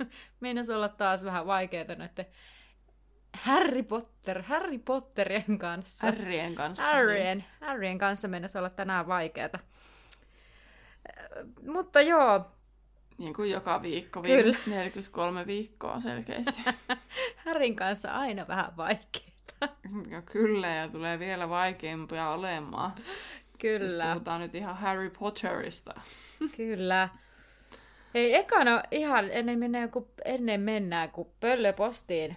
Meinas olla taas vähän vaikeaa näiden Harry Potter, Harry Potterien kanssa. Harryen kanssa. Harryen, siis. Harryen kanssa mennessä olla tänään vaikeata. Mutta joo. Niin kuin joka viikko, Kyllä. 43 viikkoa selkeästi. Harryn kanssa aina vähän vaikeaa. Ja kyllä, ja tulee vielä vaikeampia olemaan. Kyllä. Jos puhutaan nyt ihan Harry Potterista. Kyllä. Hei, ekana ihan ennen mennään, kun, ennen mennään kun pöllöpostiin,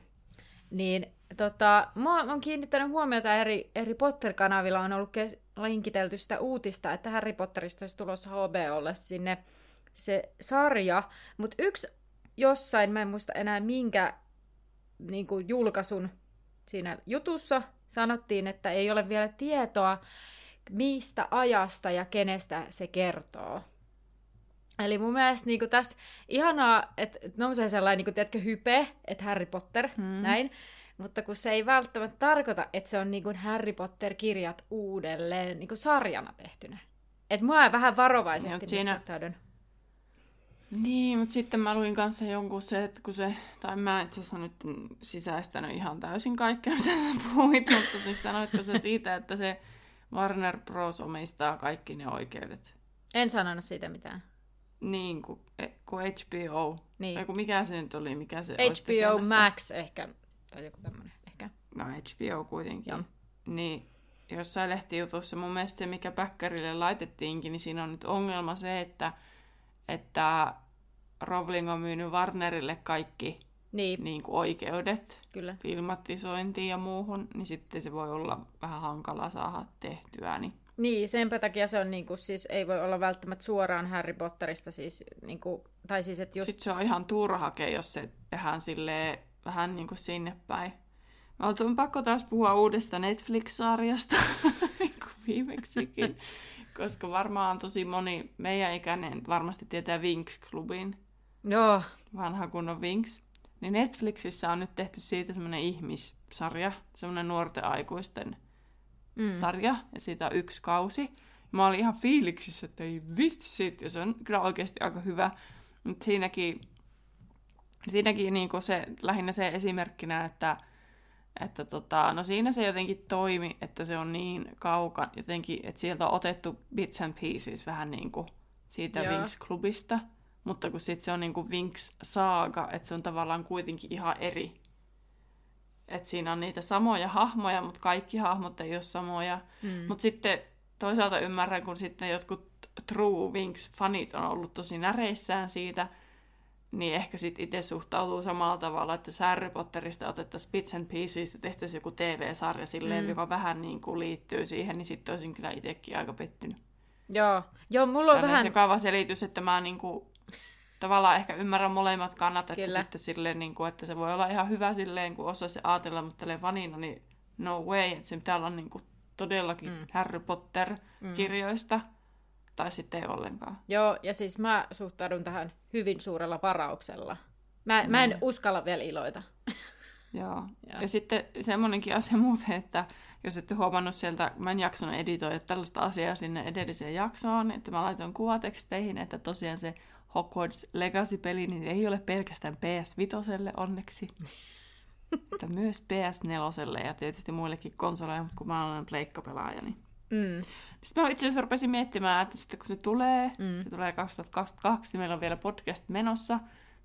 niin tota, mä oon kiinnittänyt huomiota eri, eri Potter-kanavilla on ollut kes- linkitelty sitä uutista, että Harry Potterista olisi tulossa HBOlle sinne se sarja, mutta yksi jossain, mä en muista enää minkä niin kuin julkaisun siinä jutussa, sanottiin, että ei ole vielä tietoa, mistä ajasta ja kenestä se kertoo. Eli mun mielestä niin tässä ihanaa, että nousee sellainen, niin kuin, tiedätkö, hype, että Harry Potter, hmm. näin. Mutta kun se ei välttämättä tarkoita, että se on niin kuin Harry Potter-kirjat uudelleen niin kuin sarjana tehtynä. Että mä vähän varovaisesti niin, siinä... suhtaudun. Niin, mutta sitten mä luin kanssa jonkun se, että kun se, tai mä itse asiassa nyt sisäistänyt ihan täysin kaikkea, mitä sä puhuit, mutta siis sanoitko se siitä, että se Warner Bros. omistaa kaikki ne oikeudet? En sanonut siitä mitään. Niin, kuin, e, kuin HBO. Niin. Eiku, mikä se nyt oli? Mikä se HBO Max ehkä, tai joku tämmöinen ehkä. No HBO kuitenkin. Joo. Niin, jossain lehtijutussa mun mielestä se, mikä Päkkärille laitettiinkin, niin siinä on nyt ongelma se, että, että Rowling on myynyt Warnerille kaikki niin. Niin kuin oikeudet Kyllä. filmatisointiin ja muuhun, niin sitten se voi olla vähän hankala saada tehtyä. Niin niin, senpä takia se on niinku, siis ei voi olla välttämättä suoraan Harry Potterista siis, niinku, tai siis, että just... Sitten se on ihan turhake, jos se tehdään silleen vähän niinku sinne päin. Mä oon pakko taas puhua uudesta Netflix-sarjasta, niin kuin viimeksikin, koska varmaan tosi moni meidän ikäinen varmasti tietää Winx-klubin. Joo. Vanha kunnon Winx. Niin Netflixissä on nyt tehty siitä semmoinen ihmissarja, semmoinen nuorten aikuisten mm. sarja, ja siitä on yksi kausi. Mä olin ihan fiiliksissä, että ei vitsit, ja se on kyllä oikeasti aika hyvä. Mutta siinäkin, siinäkin niin se, lähinnä se esimerkkinä, että, että tota, no siinä se jotenkin toimi, että se on niin kaukan, jotenkin, että sieltä on otettu bits and pieces vähän niin kuin siitä Winx-klubista, mutta kun sitten se on niin kuin Winx-saaga, että se on tavallaan kuitenkin ihan eri että siinä on niitä samoja hahmoja, mutta kaikki hahmot ei ole samoja. Mm. Mutta sitten toisaalta ymmärrän, kun sitten jotkut True Wings-fanit on ollut tosi näreissään siitä, niin ehkä sitten itse suhtautuu samalla tavalla, että jos Harry Potterista otettaisiin bits and pieces ja tehtäisiin joku TV-sarja silleen, mm. joka vähän niin kuin liittyy siihen, niin sitten olisin kyllä itsekin aika pettynyt. Joo, Joo mulla on Tällainen vähän... sekava selitys, että mä niin kuin tavallaan ehkä ymmärrän molemmat kannat, että Kyllä. sitten silleen, niin kuin, että se voi olla ihan hyvä silleen, kun osaa se ajatella, mutta vanina, niin no way, että se pitää olla niin kuin todellakin mm. Harry Potter-kirjoista, mm. tai sitten ei ollenkaan. Joo, ja siis mä suhtaudun tähän hyvin suurella varauksella. Mä, mm. mä en mm. uskalla vielä iloita. Joo. Ja. ja sitten semmoinenkin asia muuten, että jos ette huomannut sieltä, mä en jaksanut editoida tällaista asiaa sinne edelliseen jaksoon, että mä laitoin kuvateksteihin, että tosiaan se Hogwarts Legacy-peli, niin ei ole pelkästään PS5 onneksi, mutta myös PS4 ja tietysti muillekin konsoleille, mutta kun mä olen pleikkapelaaja, niin... Mm. Sitten mä itse asiassa rupesin miettimään, että sitten kun se tulee, mm. se tulee 2022, niin meillä on vielä podcast menossa,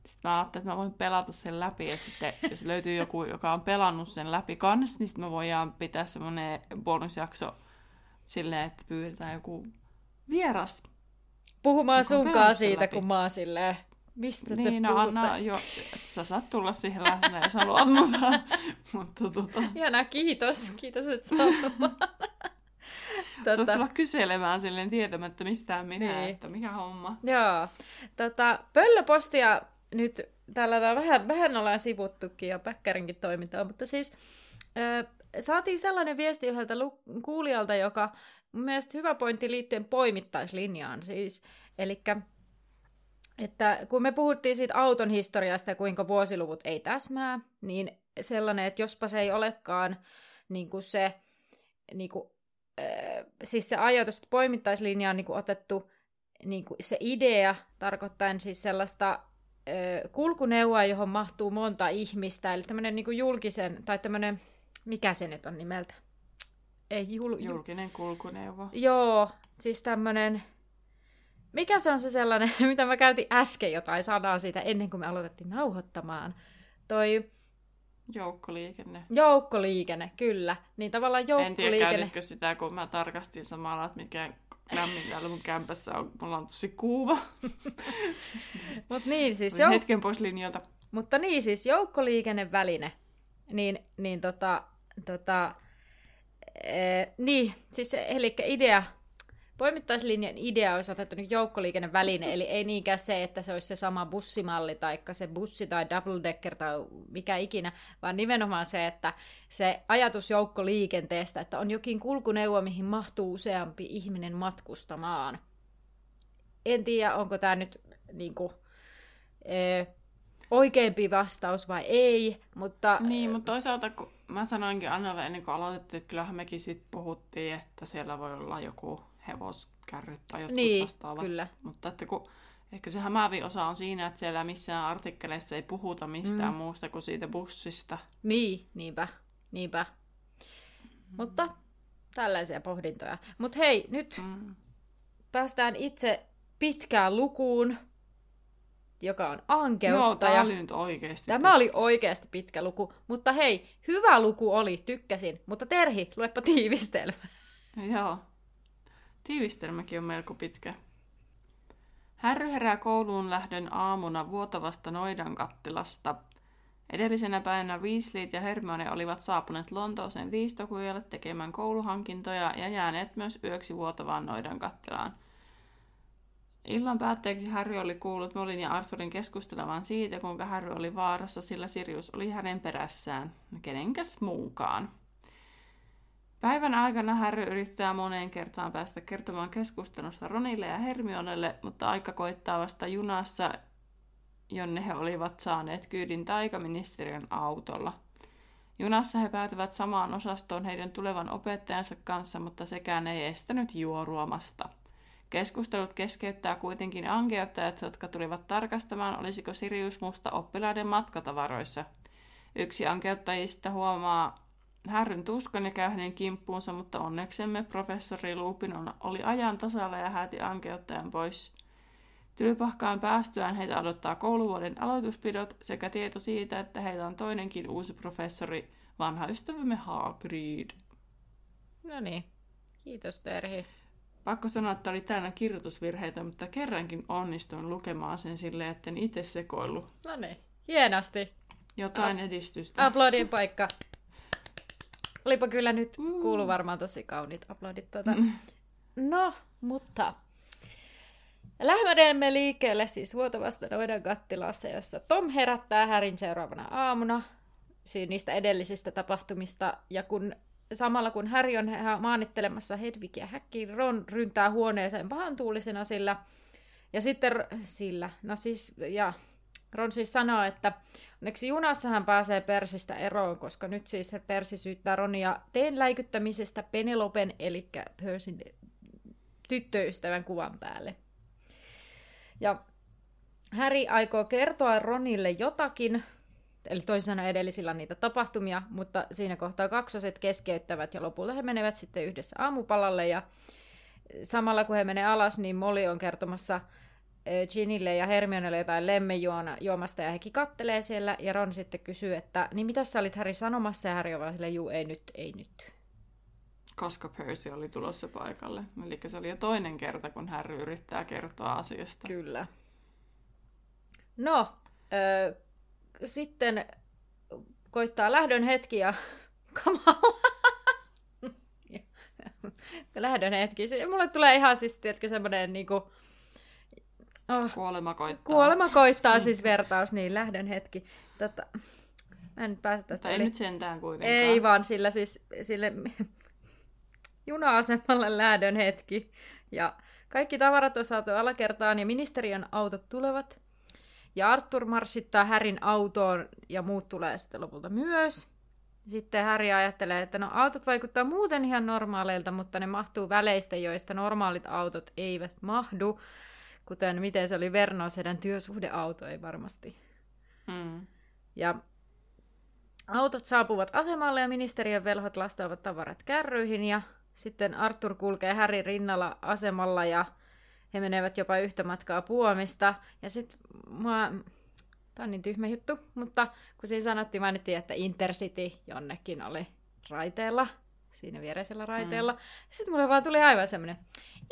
sitten mä ajattelin, että mä voin pelata sen läpi, ja sitten jos löytyy joku, joka on pelannut sen läpi kans, niin sitten me voidaan pitää semmoinen bonusjakso silleen, että pyydetään joku vieras puhumaan sunkaan siitä, läpi. kun mä oon silleen, mistä niin, te no, puhutte? Anna, jo, että sä saat tulla siihen läsnä, jos haluat, mutta, mutta tota... Hienoa, kiitos. Kiitos, että sä Tota... Tulla kyselemään silleen tietämättä mistään minä, niin. että mikä homma. Joo. Tota, pöllöpostia nyt tällä vähän, vähän ollaan sivuttukin ja Päkkärinkin toimintaa, mutta siis ö, saatiin sellainen viesti yhdeltä kuulijalta, joka mielestäni hyvä pointti liittyen poimittaislinjaan. Siis, eli että kun me puhuttiin siitä auton historiasta ja kuinka vuosiluvut ei täsmää, niin sellainen, että jospa se ei olekaan niin kuin se, niin kuin, äh, siis se ajatus, että poimittaislinja on niin kuin otettu niin kuin se idea, tarkoittaen siis sellaista äh, kulkuneuvoa, johon mahtuu monta ihmistä, eli tämmöinen niin kuin julkisen, tai tämmöinen, mikä se nyt on nimeltä? Ei, jul, Julkinen kulkuneuvo. Joo, siis tämmöinen, mikä se on se sellainen, mitä mä käytin äsken jotain sanaa siitä ennen kuin me aloitettiin nauhoittamaan. Toi... Joukkoliikenne. Joukkoliikenne, kyllä. Niin tavallaan joukkoliikenne... En tiedä, käytitkö sitä, kun mä tarkastin samalla, että mikä lämmin täällä mun kämpässä on. Mulla on tosi kuuma. Mut niin, siis jouk... hetken pois linjalta. Mutta niin, siis joukkoliikenneväline. Niin, niin tota, tota, ee, niin, siis eli idea Poimittaislinjan idea olisi otettu nyt joukkoliikenneväline, eli ei niinkään se, että se olisi se sama bussimalli, tai se bussi tai double decker tai mikä ikinä, vaan nimenomaan se, että se ajatus joukkoliikenteestä, että on jokin kulkuneuvo, mihin mahtuu useampi ihminen matkustamaan. En tiedä, onko tämä nyt niin kuin, ee, oikeampi vastaus vai ei, mutta... Niin, mutta toisaalta kun mä sanoinkin Annalle ennen kuin aloitettiin, että kyllähän mekin sitten puhuttiin, että siellä voi olla joku hevoskärryt tai jotkut niin, vastaavat. Kyllä. Mutta että kun, ehkä se hämäävin osa on siinä, että siellä missään artikkeleissa ei puhuta mistään mm. muusta kuin siitä bussista. Niin, niinpä, niinpä. Mm. Mutta tällaisia pohdintoja. Mutta hei, nyt mm. päästään itse pitkään lukuun, joka on ankeutta. Joo, tämä oli nyt oikeasti. Tämä oli oikeasti pitkä luku. Mutta hei, hyvä luku oli, tykkäsin. Mutta Terhi, luepa tiivistelmä. Joo. Tiivistelmäkin on melko pitkä. Härry herää kouluun lähdön aamuna vuotavasta noidan kattilasta. Edellisenä päivänä Weasleyt ja Hermione olivat saapuneet Lontooseen viistokujalle tekemään kouluhankintoja ja jääneet myös yöksi vuotavaan noidan kattilaan. Illan päätteeksi Harry oli kuullut Molin ja Arthurin keskustelevan siitä, kuinka Harry oli vaarassa, sillä Sirius oli hänen perässään. Kenenkäs muukaan. Päivän aikana Harry yrittää moneen kertaan päästä kertomaan keskustelusta Ronille ja Hermionelle, mutta aika koittaa vasta junassa, jonne he olivat saaneet kyydin taikaministeriön autolla. Junassa he päätyvät samaan osastoon heidän tulevan opettajansa kanssa, mutta sekään ei estänyt juoruamasta. Keskustelut keskeyttää kuitenkin ankeuttajat, jotka tulivat tarkastamaan, olisiko Sirius musta oppilaiden matkatavaroissa. Yksi ankeuttajista huomaa Härryn tuskan ja käy hänen kimppuunsa, mutta onneksemme professori Lupin oli ajan tasalla ja hääti ankeuttajan pois. Tylypahkaan päästyään heitä odottaa kouluvuoden aloituspidot sekä tieto siitä, että heillä on toinenkin uusi professori, vanha ystävämme Hagrid. No niin, kiitos Terhi. Pakko sanoa, että oli täynnä kirjoitusvirheitä, mutta kerrankin onnistuin lukemaan sen silleen, että en itse sekoillut. No niin, hienosti. Jotain edistystä. Aplodin paikka. Olipa kyllä nyt kuulu varmaan tosi kauniit aplodit. Tuota. Mm. No, mutta lähdemme liikkeelle siis vuotavasta noiden kattilassa, jossa Tom herättää Härin seuraavana aamuna siinä niistä edellisistä tapahtumista. Ja kun samalla kun Harry on maanittelemassa Hedvigia häkkiin, Ron ryntää huoneeseen pahantuulisena sillä. Ja sitten sillä, no siis, ja Ron siis sanoo, että onneksi junassa hän pääsee Persistä eroon, koska nyt siis Persi syyttää Ronia teen läikyttämisestä Penelopen, eli Persin tyttöystävän kuvan päälle. Ja Harry aikoo kertoa Ronille jotakin, eli toisena edellisillä niitä tapahtumia, mutta siinä kohtaa kaksoset keskeyttävät ja lopulta he menevät sitten yhdessä aamupalalle ja samalla kun he menee alas, niin Molly on kertomassa Ginille ja Hermionelle jotain lemmenjuomasta ja hekin kattelee siellä ja Ron sitten kysyy, että niin mitä sä olit Harry sanomassa ja Harry on vaan silleen, juu ei nyt, ei nyt. Koska Percy oli tulossa paikalle. Eli se oli jo toinen kerta, kun Harry yrittää kertoa asiasta. Kyllä. No, sitten koittaa lähdön hetki ja kamala. lähdön hetki. Se, mulle tulee ihan siis, tiedätkö, semmoinen niinku... Oh, kuolema koittaa. Kuolema koittaa siis vertaus, niin lähdön hetki. Tota, mä en nyt pääse tästä Mutta ei nyt sentään kuitenkaan. Ei vaan, sillä siis sille juna-asemalle lähdön hetki. Ja kaikki tavarat on saatu alakertaan ja ministeriön autot tulevat. Ja Arthur marssittaa Härin autoon ja muut tulee sitten lopulta myös. Sitten Harry ajattelee, että no autot vaikuttaa muuten ihan normaaleilta, mutta ne mahtuu väleistä, joista normaalit autot eivät mahdu. Kuten miten se oli Vernosedan työsuhdeauto, ei varmasti. Mm. Ja autot saapuvat asemalle ja ministeriön velhot lastaavat tavarat kärryihin ja sitten Arthur kulkee Härin rinnalla asemalla ja he menevät jopa yhtä matkaa puomista. Ja sitten mua... Tämä on niin tyhmä juttu, mutta kun siinä sanottiin, mainittiin, että Intercity jonnekin oli raiteella, siinä viereisellä raiteella. Mm. Sitten mulle vaan tuli aivan semmoinen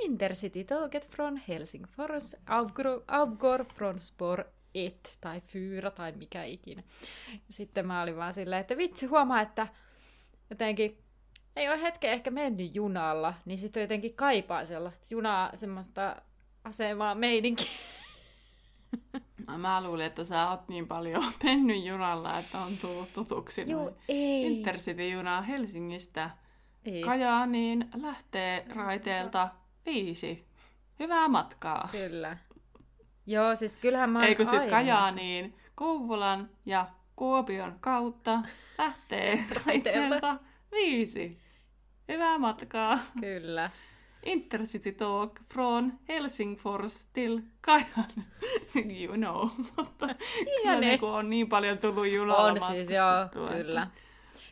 Intercity tåget från Helsingfors avgår, avgår från spår et tai fyra tai mikä ikinä. Sitten mä olin vaan silleen, että vitsi huomaa, että jotenkin ei ole hetken ehkä mennyt junalla, niin sitten jotenkin kaipaa sellaista junaa, semmoista asemaa meininkin. No, mä luulin, että sä oot niin paljon mennyt junalla, että on tullut tutuksi. Joo, ei. Intercity-juna Helsingistä ei. Kajaaniin lähtee raiteelta viisi. Hyvää matkaa. Kyllä. Joo, siis kyllähän mä oon Eikö sitten Kajaaniin, Kouvolan ja Kuopion kautta lähtee raiteelta viisi. Hyvää matkaa. Kyllä. Intercity Talk from Helsingfors till Kajan. you know. Mutta kyllä niin on niin paljon tullut junalla On siis joo, kyllä.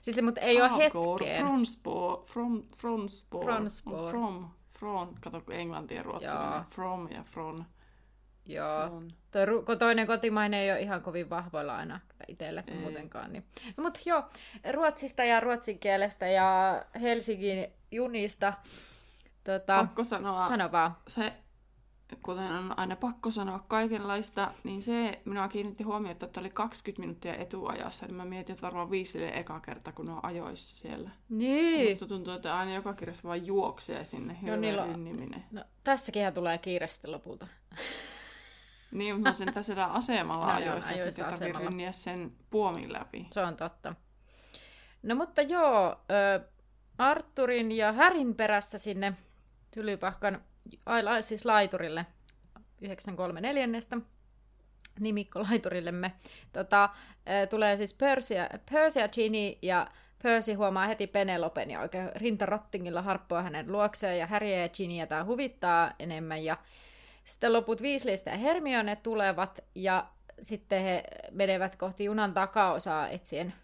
Siis mutta ei ole hetkeen. From Spor, from, from Spor, from, from, from, kato kun englanti ja ruotsi from ja from. Joo. Toi, toinen kotimainen ei ole ihan kovin vahvoilla aina itselle ei. muutenkaan. Niin. No, mutta joo, ruotsista ja ruotsin kielestä ja Helsingin junista. Tota, pakko sanoa, sano vaan. se, kuten on aina pakko sanoa kaikenlaista, niin se minua kiinnitti huomiota, että oli 20 minuuttia etuajassa, niin mä mietin, että varmaan viisille eka kerta, kun on ajoissa siellä. Niin. Musta tuntuu, että aina joka kirjassa vaan juoksee sinne, no, niillä... no, tässäkin tulee kiireesti lopulta. Niin, mutta sen tässä asemalla no, ajoissa, ajoissa että tarvii rinniä sen puomin läpi. Se on totta. No mutta joo, Arturin ja Härin perässä sinne Tylypahkan, siis laiturille 934 nimikko laiturillemme. Tota, tulee siis Percy, Percy ja Ginny ja Percy huomaa heti Penelopen ja oikein rintarottingilla harppoa hänen luokseen ja Harry ja Ginny tämä huvittaa enemmän ja sitten loput Weasleystä ja Hermione tulevat ja sitten he menevät kohti junan takaosaa etsien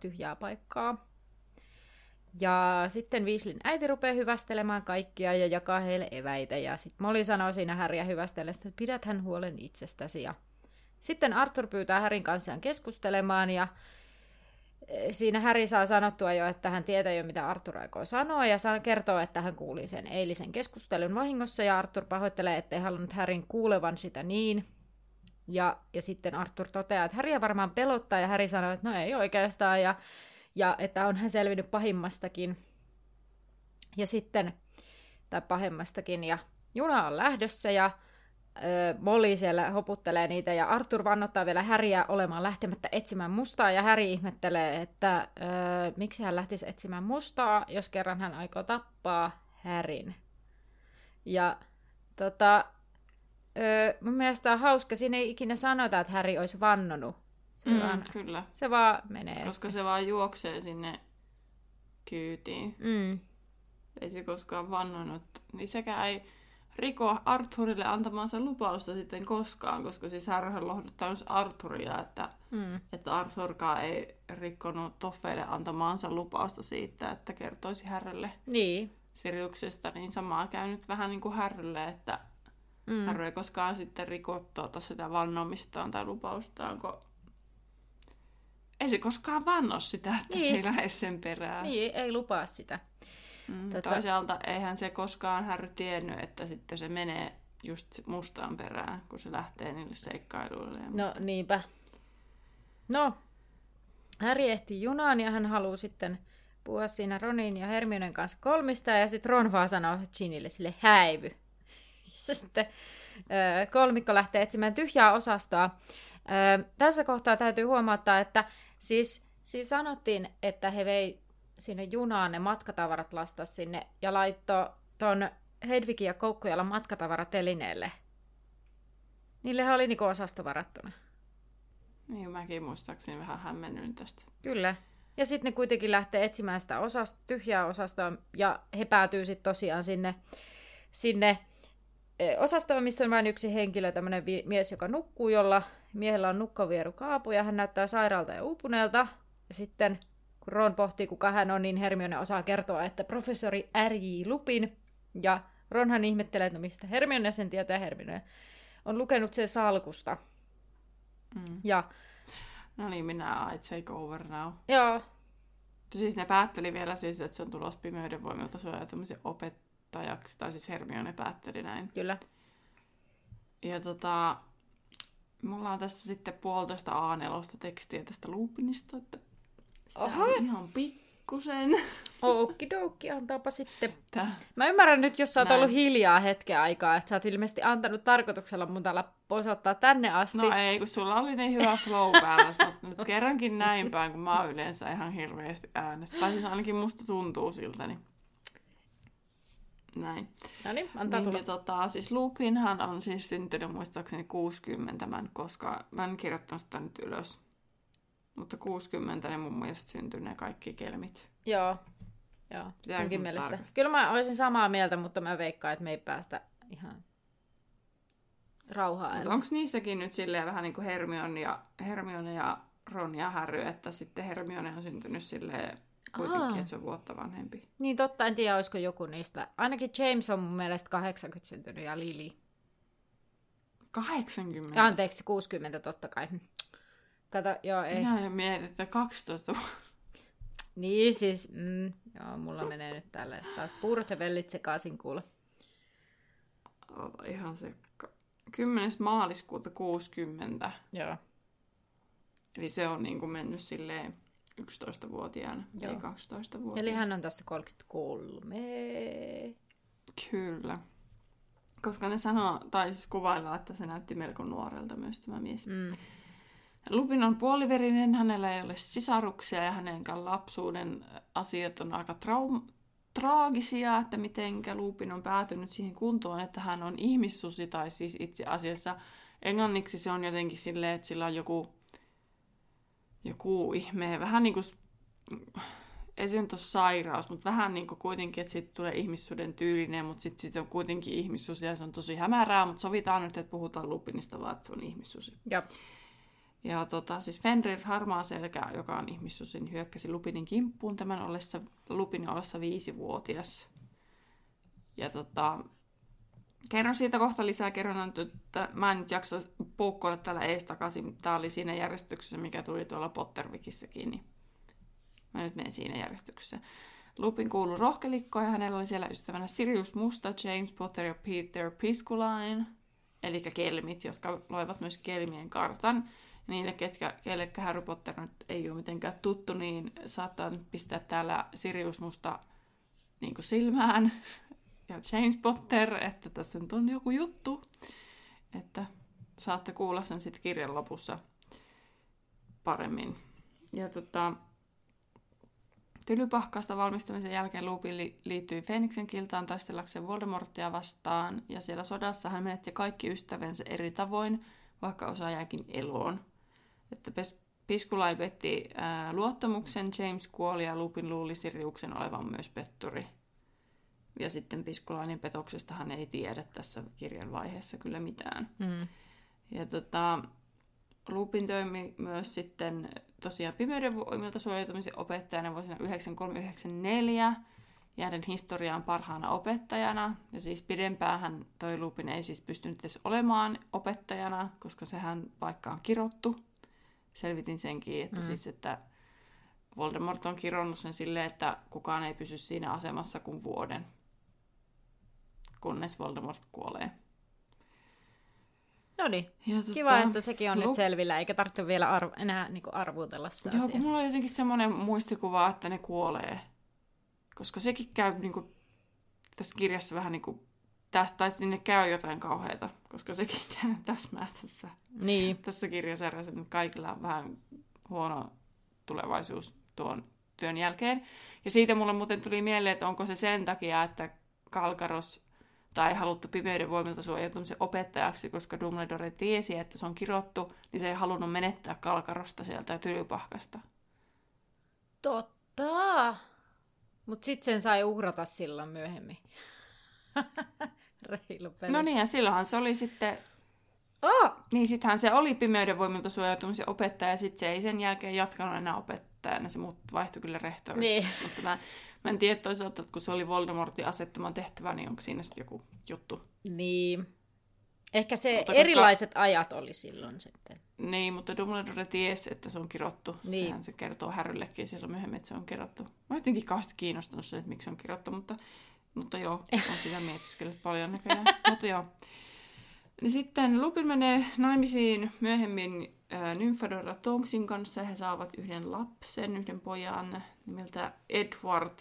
tyhjää paikkaa. Ja sitten Weasleyn äiti rupeaa hyvästelemään kaikkia ja jakaa heille eväitä. Ja sitten Molly sanoo siinä Häriä hyvästellessä, että pidät hän huolen itsestäsi. Ja sitten Arthur pyytää Härin kanssaan keskustelemaan ja siinä Häri saa sanottua jo, että hän tietää jo, mitä Arthur aikoo sanoa, ja saa kertoo, että hän kuuli sen eilisen keskustelun vahingossa, ja Arthur pahoittelee, ettei halunnut Härin kuulevan sitä niin. Ja, ja sitten Arthur toteaa, että Häriä varmaan pelottaa, ja Häri sanoo, että no ei oikeastaan, ja ja että on hän selvinnyt pahimmastakin. Ja sitten, tai pahemmastakin, ja juna on lähdössä, ja Molly siellä hoputtelee niitä, ja Arthur vannottaa vielä Häriä olemaan lähtemättä etsimään mustaa, ja Häri ihmettelee, että ö, miksi hän lähtisi etsimään mustaa, jos kerran hän aikoo tappaa Härin. Ja tota, ö, mun mielestä on hauska, siinä ei ikinä sanota, että Häri olisi vannonut se, mm, vaan, kyllä. se vaan menee. Koska se vaan juoksee sinne kyytiin. Mm. Ei se koskaan vannonut. Niin sekä ei riko Arthurille antamansa lupausta sitten koskaan, koska siis hän lohduttaa myös Arthuria, että, mm. että Arthurkaan ei rikkonut Toffeille antamaansa lupausta siitä, että kertoisi Härrylle niin. Siriuksesta, niin samaa käynyt vähän niin kuin Härrylle, että mm. Härry ei koskaan sitten rikottu tuota sitä vannomistaan tai lupaustaan, kun ei se koskaan vanno sitä, että niin. se ei lähde sen perään. Niin, ei lupaa sitä. Mm, Tätä... Toisaalta eihän se koskaan Harry tiennyt, että sitten se menee just mustaan perään, kun se lähtee niille seikkailuille. No mutta... niinpä. No, Harry ehti junaan ja hän haluaa sitten puhua siinä Ronin ja Hermionen kanssa kolmista, ja sitten Ron vaan sanoo Ginille sille häivy. Ja sitten kolmikko lähtee etsimään tyhjää osastoa. Tässä kohtaa täytyy huomauttaa, että siis, siis sanottiin, että he vei sinne junaan ne matkatavarat lasta sinne ja laittoi ton Hedvigin ja Koukkujalan matkatavaratelineelle. Niille oli niinku osasto varattuna. Niin, mäkin muistaakseni vähän hämmennyt tästä. Kyllä. Ja sitten ne kuitenkin lähtee etsimään sitä osast- tyhjää osastoa, ja he päätyy sitten tosiaan sinne, sinne e, osastoon, missä on vain yksi henkilö, tämmöinen vi- mies, joka nukkuu, jolla miehellä on nukkavieru kaapu, ja hän näyttää sairaalta ja uupuneelta. Ja sitten kun Ron pohtii, kuka hän on, niin Hermione osaa kertoa, että professori R.J. Lupin. Ja Ronhan ihmettelee, että no mistä Hermione sen tietää. Hermione on lukenut sen salkusta. Mm. Ja No niin, minä I take over now. joo, Siis ne päätteli vielä siis, että se on tulos pimeyden voimilta suojautumisen opettajaksi, tai siis Hermione päätteli näin. kyllä. Ja tota, mulla on tässä sitten puolitoista A4 tekstiä tästä Lupinista, että Oho. on ihan pikkusen. Okidoki, antaapa sitten. Tää. Mä ymmärrän nyt, jos sä oot Näin. ollut hiljaa hetken aikaa, että sä oot ilmeisesti antanut tarkoituksella mun täällä posauttaa tänne asti. No ei, kun sulla oli niin hyvä flow päällä, mutta nyt kerrankin näin päin, kun mä oon yleensä ihan hirveästi äänestä. Tai siis ainakin musta tuntuu siltä, niin näin. No niin, antaa Niin, tulla. niin, tota, siis Lupinhan on siis syntynyt muistaakseni 60, mä en, koska mä en kirjoittanut sitä nyt ylös. Mutta 60 ne mun mielestä syntyi ne kaikki kelmit. Joo. Joo, Pitääkö munkin mielestä. tarkastaa? Kyllä mä olisin samaa mieltä, mutta mä veikkaan, että me ei päästä ihan rauhaan. Mutta onko niissäkin nyt silleen vähän niin kuin Hermione ja, Hermione ja Ron ja Harry, että sitten Hermione on syntynyt silleen kuitenkin, Aa. että se on vuotta vanhempi. Niin totta, en tiedä, olisiko joku niistä. Ainakin James on mun mielestä 80 syntynyt ja Lily. 80. Ja anteeksi, 60 totta kai. Kato, joo, ei. Minä mietin, että 12 vuotta. Niin siis, mm, joo, mulla menee nyt tälle taas puurot ja vellit sekaisin kuule. Ota ihan se 10. maaliskuuta 60. Joo. Eli se on niin kuin mennyt silleen 11-vuotiaana, Joo. ei 12-vuotiaana. Eli hän on tässä 33. Kyllä. Koska ne sanoo, tai siis kuvaillaan, että se näytti melko nuorelta myös tämä mies. Mm. Lupin on puoliverinen, hänellä ei ole sisaruksia ja hänen lapsuuden asiat on aika traum- traagisia, että mitenkä Lupin on päätynyt siihen kuntoon, että hän on ihmissusi, tai siis itse asiassa englanniksi se on jotenkin silleen, että sillä on joku, joku ihme, vähän niin kuin, ei se sairaus, mutta vähän niin kuin kuitenkin, että siitä tulee ihmissuden tyylinen, mutta sitten sit on kuitenkin ihmissusi ja se on tosi hämärää, mutta sovitaan nyt, että puhutaan Lupinista vaan, että se on ihmissusi. Joo. Ja tota, siis Fenrir Harmaaselkä, joka on ihmissusin, hyökkäsi Lupinin kimppuun tämän ollessa, Lupinin ollessa viisivuotias. Ja tota, kerron siitä kohta lisää, kerron, että mä en nyt jaksa puukkoilla täällä ees takaisin, tää oli siinä järjestyksessä, mikä tuli tuolla Pottervikissäkin, niin mä nyt menen siinä järjestyksessä. Lupin kuului rohkelikkoon ja hänellä oli siellä ystävänä Sirius Musta, James Potter ja Peter Pisculain, eli kelmit, jotka loivat myös kelmien kartan. Niille, ketkä, kellekään Harry Potter nyt ei ole mitenkään tuttu, niin saattaa nyt pistää täällä Sirius Musta niin kuin silmään ja James Potter, että tässä nyt on joku juttu, että saatte kuulla sen sitten kirjan lopussa paremmin. Ja tota, Tylypahkasta valmistumisen jälkeen Lupin li- liittyi Feeniksen kiltaan taistellakseen Voldemortia vastaan, ja siellä sodassa hän menetti kaikki ystävänsä eri tavoin, vaikka osa jäikin eloon. Että Piskulai petti ää, luottamuksen, James kuoli ja Lupin luuli Siriuksen olevan myös petturi. Ja sitten Piskulainen petoksesta hän ei tiedä tässä kirjan vaiheessa kyllä mitään. Mm. Ja tota, Lupin toimi myös sitten tosiaan pimeyden voimilta suojautumisen opettajana vuosina 9394 jääden historiaan parhaana opettajana. Ja siis pidempään toi Lupin ei siis pystynyt edes olemaan opettajana, koska sehän vaikka on kirottu. Selvitin senkin, että Mm. siis, että Voldemort on kironnut sen silleen, että kukaan ei pysy siinä asemassa kuin vuoden, kunnes Voldemort kuolee. No niin, tota, kiva, että sekin on nyt Lu- selvillä, eikä tarvitse vielä arv- enää niin arvuutella sitä Joo, asiaa. mulla on jotenkin semmoinen muistikuva, että ne kuolee. koska sekin käy niin kuin, tässä kirjassa vähän niin kuin, tästä, tai sinne käy jotain kauheita, koska sekin käy täsmää tässä, Niin. tässä kirjasarjassa, että kaikilla on vähän huono tulevaisuus tuon työn jälkeen. Ja siitä mulle muuten tuli mieleen, että onko se sen takia, että Kalkaros tai haluttu pimeyden voimilta suojautumisen opettajaksi, koska Dumbledore tiesi, että se on kirottu, niin se ei halunnut menettää Kalkarosta sieltä tylypahkasta. Totta. Mut sit sen sai uhrata silloin myöhemmin. Reilu peli. No niin, ja silloinhan se oli sitten, Oh! niin sittenhän se oli pimeyden voimilta suojautumisen opettaja, ja sitten se ei sen jälkeen jatkanut enää opettajana, se muut vaihtui kyllä rehtoriksi. Niin. Mutta mä, mä en tiedä toisaalta, että kun se oli Voldemortin asettama tehtävä, niin onko siinä sitten joku juttu. Niin. Ehkä se Mutta koska- erilaiset ajat oli silloin sitten. Niin, mutta Dumbledore tiesi, että se on kirottu. Niin. Sehän se kertoo Härryllekin silloin myöhemmin, että se on kirottu. Mä oon jotenkin kauheasti kiinnostunut se, että miksi se on kirottu, mutta, mutta joo, on sitä mietiskellyt paljon näköjään. mutta joo. Niin sitten Lupin menee naimisiin myöhemmin äh, Nymphadora Tonksin kanssa ja he saavat yhden lapsen, yhden pojan nimeltä Edward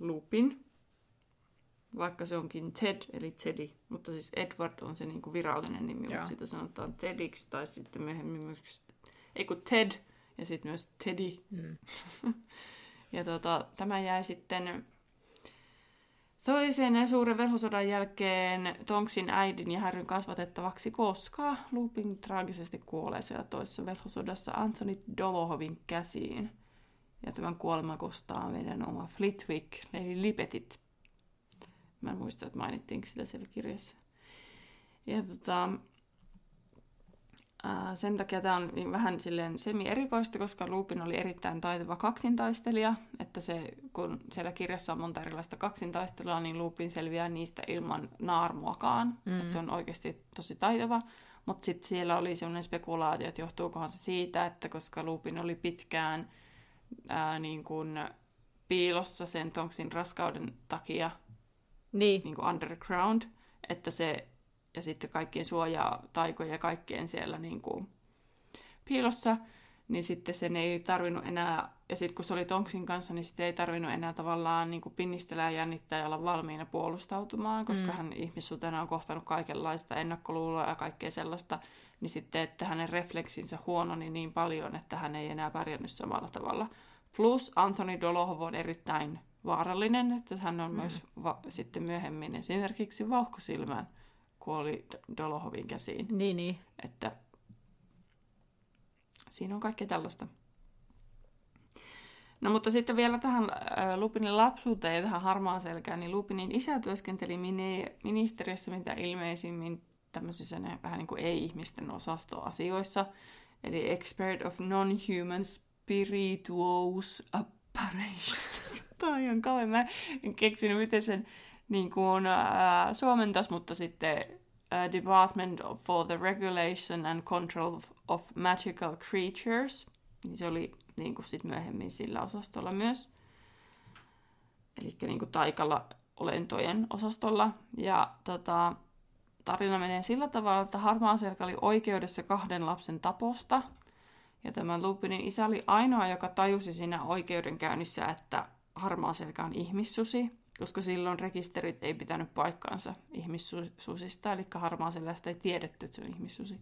Lupin. Vaikka se onkin Ted, eli Teddy, mutta siis Edward on se niinku virallinen nimi, mutta sitä sanotaan Tediksi tai sitten myöhemmin myös, ei kun Ted ja sitten myös Teddy. Mm. Ja tota, tämä jäi sitten toisen suuren velhosodan jälkeen Tonksin äidin ja Harryn kasvatettavaksi, koska Lupin traagisesti kuolee siellä toisessa velhosodassa Anthony Dolohovin käsiin. Ja tämän kuolema kostaa meidän oma Flitwick, eli Lipetit. Mä en muista, että mainittiinko sitä siellä kirjassa. Ja tota, ää, sen takia tämä on niin vähän silleen semi-erikoista, koska Lupin oli erittäin taitava kaksintaistelija, että se, kun siellä kirjassa on monta erilaista kaksintaistelua, niin Lupin selviää niistä ilman naarmuakaan. Mm. Että se on oikeasti tosi taitava. Mutta sitten siellä oli sellainen spekulaatio, että johtuukohan se siitä, että koska Lupin oli pitkään ää, niin kuin piilossa sen Tonksin raskauden takia Niin. niin kuin underground, että se, ja sitten kaikkien suojaa, taikoja ja kaikkien siellä niin kuin piilossa, niin sitten sen ei tarvinnut enää, ja sitten kun se oli Tonksin kanssa, niin sitten ei tarvinnut enää tavallaan niin kuin pinnistellä ja jännittää ja olla valmiina puolustautumaan, koska Mm. hän ihmissuutena on kohtanut kaikenlaista ennakkoluuloa ja kaikkea sellaista, niin sitten, että hänen refleksinsä huononi niin paljon, että hän ei enää pärjännyt samalla tavalla. Plus Anthony Dolohov on erittäin vaarallinen, että hän on mm. myös va- sitten myöhemmin esimerkiksi vauhkosilmään kuoli Dolohovin käsiin. Niin, niin. Että siinä on kaikkea tällaista. No mutta sitten vielä tähän äh, Lupinin lapsuuteen ja tähän harmaan selkään, niin Lupinin isä työskenteli mini- ministeriössä mitä ilmeisimmin tämmöisissä ne, vähän niin kuin ei-ihmisten osastoasioissa, eli Expert of Non-Human Spirituous Apparition. Tämä on ihan kauan. Mä en keksinyt, miten sen niin kuin, äh, suomentas, mutta sitten äh, Department for the Regulation and Control of Magical Creatures. Niin se oli niin kuin sit myöhemmin sillä osastolla myös. Eli niin kuin taikalla olentojen osastolla. Ja tota, tarina menee sillä tavalla, että Harmaaselkä oli oikeudessa kahden lapsen taposta. Ja tämä Lupinin isä oli ainoa, joka tajusi siinä oikeudenkäynnissä, että Harmaaselkä on ihmissusi, koska silloin rekisterit ei pitänyt paikkaansa ihmissusista, eli Harmaaselästä ei tiedetty, että se on ihmissusi.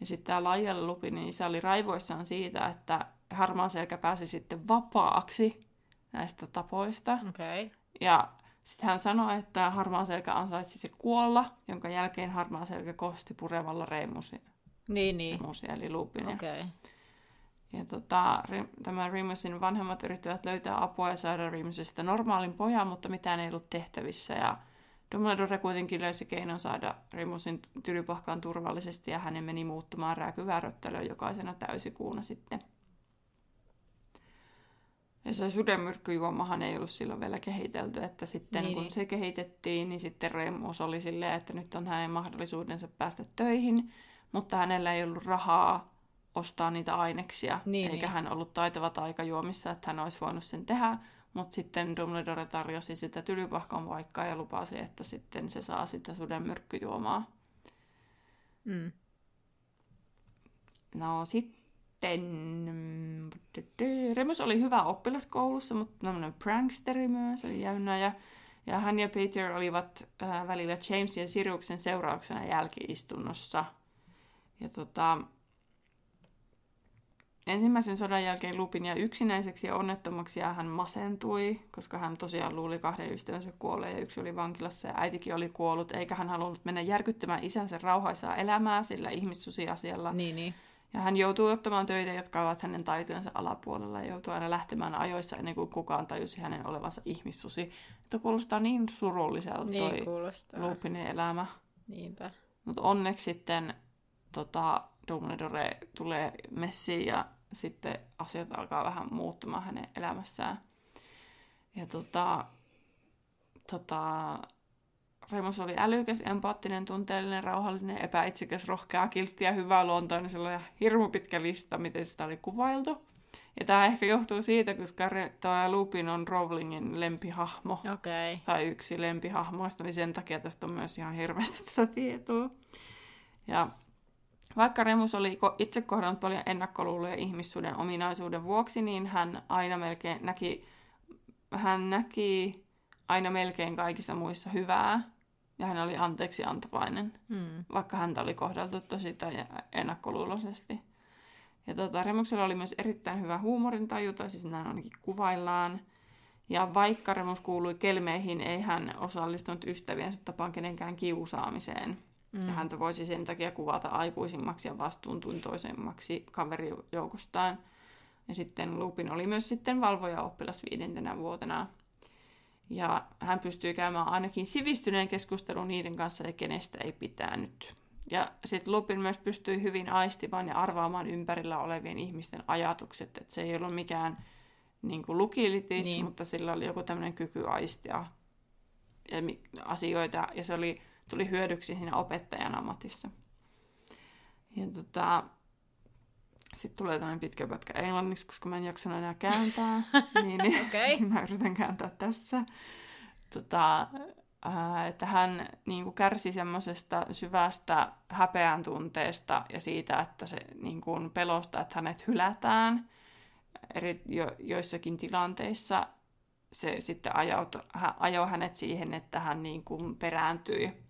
Ja sitten tämä Laijalla Lupinin isä oli raivoissaan siitä, että Harmaaselkä pääsi sitten vapaaksi näistä tapoista. Okay. Ja sitten hän sanoi, että harmaaselkä ansaitsi se kuolla, jonka jälkeen harmaaselkä kosti puremalla Remusia, Niin, niin. Remusia eli Lupinia. Okei. Okay. Ja tota, tämä Remusin vanhemmat yrittivät löytää apua ja saada Remusista normaalin pojan, mutta mitään ei ollut tehtävissä. Ja Dumbledore kuitenkin löysi keinon saada Remusin tylypahkaan turvallisesti ja hänen meni muuttumaan rääkyväröttelyyn jokaisena täysikuuna sitten. Ja se sudenmyrkkyjuomahan ei ollut silloin vielä kehitelty, että sitten Niin, niin, kun niin. se kehitettiin, niin sitten Remus oli silleen, että nyt on hänen mahdollisuudensa päästä töihin, mutta hänellä ei ollut rahaa ostaa niitä aineksia, Niin, eikä niin. hän ollut taitava taikajuomissa, että hän olisi voinut sen tehdä, mutta sitten Dumbledore tarjosi sitä tylypahkan paikkaa ja lupasi, että sitten se saa sitä sudenmyrkkyjuomaa. Mm. No sitten Remus oli hyvä oppilaskoulussa, mutta tämmöinen pranksteri myös, oli jäynä. Ja, ja hän ja Peter olivat äh, välillä James ja Siriuksen seurauksena jälkiistunnossa. Ja tota, ensimmäisen sodan jälkeen Lupin jäi yksinäiseksi ja onnettomaksi ja hän masentui, koska hän tosiaan luuli kahden ystävänsä kuolleen ja yksi oli vankilassa ja äitikin oli kuollut, eikä hän halunnut mennä järkyttämään isänsä rauhaisaa elämää sillä ihmissusiasialla. Niin, niin. Ja hän joutuu ottamaan töitä, jotka ovat hänen taitojensa alapuolella ja joutuu aina lähtemään ajoissa ennen kuin kukaan tajusi hänen olevansa ihmissusi. Että kuulostaa niin surulliselta Niin toi kuulostaa. Lupinin elämä. Niinpä. Mutta onneksi sitten tota, Dumbledore tulee messiin ja sitten asiat alkaa vähän muuttumaan hänen elämässään. Ja tota, tota, Remus oli älykäs, empaattinen, tunteellinen, rauhallinen, epäitsekäs, rohkea, kiltti ja hyvä luontoinen. Sillä oli hirmu pitkä lista, miten sitä oli kuvailtu. Ja tämä ehkä johtuu siitä, koska tämä Lupin on Rowlingin lempihahmo. Okay. Tai yksi lempihahmoista, niin sen takia tästä on myös ihan hirveästi tätä tietoa. Ja vaikka Remus oli itse kohdannut paljon ennakkoluuloja ihmissuuden ominaisuuden vuoksi, niin hän aina melkein näki, hän näki aina melkein kaikissa muissa hyvää. Ja hän oli anteeksi antavainen, Hmm. vaikka häntä oli kohdeltu tosi ennakkoluuloisesti. Ja tota, Remuksella oli myös erittäin hyvä huumorintaju, tai siis näin ainakin kuvaillaan. Ja vaikka Remus kuului kelmeihin, ei hän osallistunut ystäviensä tapaan kenenkään kiusaamiseen. Mm. Ja häntä voisi sen takia kuvata aikuisimmaksi ja vastuuntuntoisemmaksi kaverijoukostaan. Ja sitten Lupin oli myös sitten valvoja oppilas viidentenä vuotena. Ja hän pystyy käymään ainakin sivistyneen keskustelun niiden kanssa ja kenestä ei pitänyt. Ja sitten Lupin myös pystyi hyvin aistimaan ja arvaamaan ympärillä olevien ihmisten ajatukset. Että se ei ollut mikään niin kuin lukilitis, Niin. mutta sillä oli joku tämmöinen kyky aistia ja asioita. Ja se oli, tuli hyödyksi siinä opettajan ammatissa. Ja tota, sitten tulee tämmöinen pitkä pätkä englanniksi, koska mä en jaksanut enää kääntää. niin, niin Okei. mä yritän kääntää tässä. Tota, että hän niin kuin kärsi semmoisesta syvästä häpeän tunteesta ja siitä, että se niin kuin pelosta, että hänet hylätään eri, jo, joissakin tilanteissa. Se sitten ajoi, ajoi hänet siihen, että hän niin kuin perääntyi.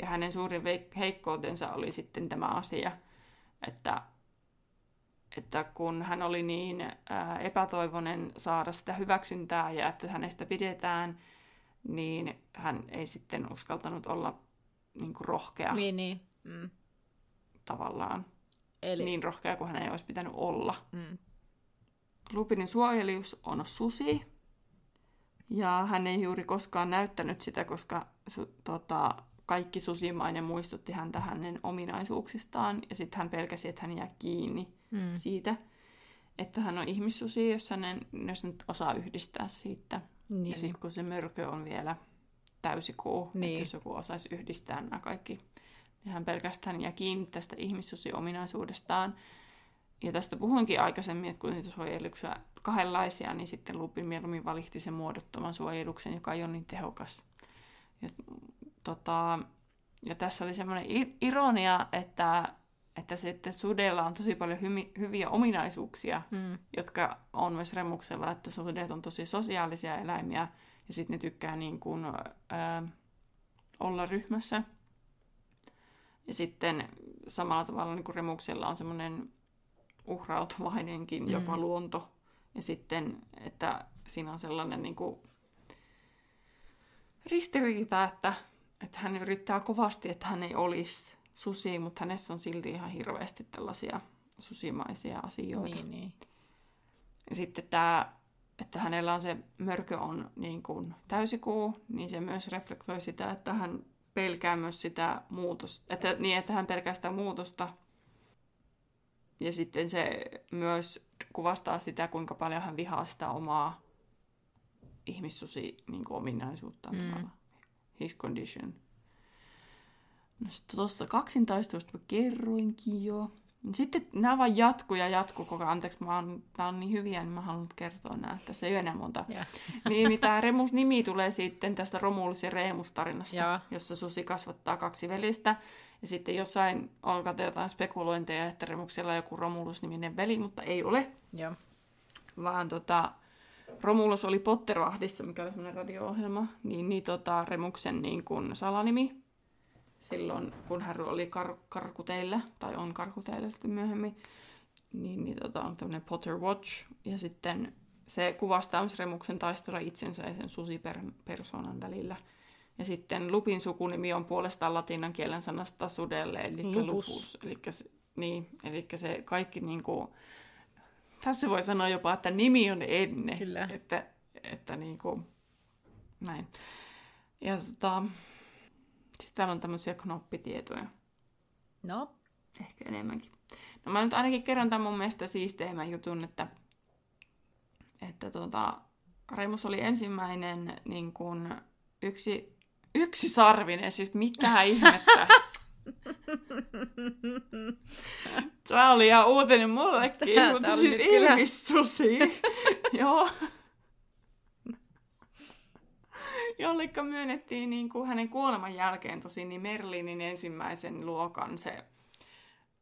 Ja hänen suurin heikkoutensa oli sitten tämä asia, että että kun hän oli niin ää, epätoivoinen saada sitä hyväksyntää ja että hänestä pidetään, niin hän ei sitten uskaltanut olla niin kuin rohkea Niin, niin. Mm. tavallaan. Eli... Niin rohkea kuin hän ei olisi pitänyt olla. Mm. Lupinin suojelius on susi. Ja hän ei juuri koskaan näyttänyt sitä, koska su, tota, kaikki susimainen muistutti häntä hänen ominaisuuksistaan. Ja sitten hän pelkäsi, että hän jää kiinni Mm. siitä, että hän on ihmissusi, jos hän jos nyt osaa yhdistää siitä. Niin. Ja sitten kun se mörkö on vielä täysikuu, Niin. että jos joku osaisi yhdistää nämä kaikki, niin hän pelkästään jää kiinni tästä ihmissusi-ominaisuudestaan. Ja tästä puhuinkin aikaisemmin, että kun niitä suojeluksia kahdenlaisia, niin sitten Lupin mieluummin valitti sen muodottoman suojeluksen, joka ei ole niin tehokas. Ja, tota, ja tässä oli semmoinen ironia, että, että sitten sudella on tosi paljon hymi, hyviä ominaisuuksia, Mm. jotka on myös remuksella, että sudet on tosi sosiaalisia eläimiä ja sitten ne tykkää niin kuin, ää, olla ryhmässä. Ja sitten samalla tavalla niin kuin remuksella on semmoinen uhrautuvainenkin Mm. jopa luonto. Ja sitten, että siinä on sellainen niin kuin ristiriita, että, että hän yrittää kovasti, että hän ei olisi susi, mutta hänessä on silti ihan hirveästi tällaisia susimaisia asioita. Niin, niin. Ja sitten tämä, että hänellä on se mörkö on niin kuin täysikuu, niin se myös reflektoi sitä, että hän pelkää myös sitä muutosta, että, niin, että hän pelkää sitä muutosta. Ja sitten se myös kuvastaa sitä, kuinka paljon hän vihaa sitä omaa ihmissusi niin kuin ominaisuuttaan Mm. mm. His condition. No sitten tuosta kaksintaistelusta mä kerroinkin jo. Sitten nämä vaan jatkuu ja jatkuu koko ajan. Anteeksi, mä oon, on niin hyviä, niin mä haluan nyt kertoa nämä. Tässä ei ole enää monta. Ja. niin, niin tämä Remus-nimi tulee sitten tästä Romulus ja Remus-tarinasta, Joo. jossa Susi kasvattaa kaksi velistä. Ja sitten jossain on jotain spekulointeja, että Remuksella on joku Romulus-niminen veli, mutta ei ole. Joo. Vaan tota, Romulus oli Pottervahdissa, mikä oli semmoinen radio-ohjelma, niin, niin tota, Remuksen niin kuin salanimi silloin, kun hän oli kar- karkuteillä, tai on karkuteillä sitten myöhemmin, niin, niin tota, on tämmöinen Potter Watch, ja sitten se kuvastaa myös Remuksen taistelua itsensä ja sen susipersonan välillä. Ja sitten Lupin sukunimi on puolestaan latinan kielen sanasta sudelle, eli Lupus. lupus. Eli, niin, eli se kaikki niin kuin, tässä voi sanoa jopa, että nimi on ennen. Kyllä. Että, että niin kuin, näin. Ja tota, siis täällä on tämmöisiä knoppitietoja. No, Ehkä enemmänkin. No mä nyt ainakin kerron tämän mun mielestä siisteimmän jutun, että, että tota, Remus oli ensimmäinen niin kuin yksi, yksi sarvinen, siis mitä ihmettä. Tämä oli ihan uutinen mullekin, Tää- mutta siis ilmistusi. Joo. Jollekka myönnettiin niin kuin hänen kuoleman jälkeen tosin niin Merlinin ensimmäisen luokan se,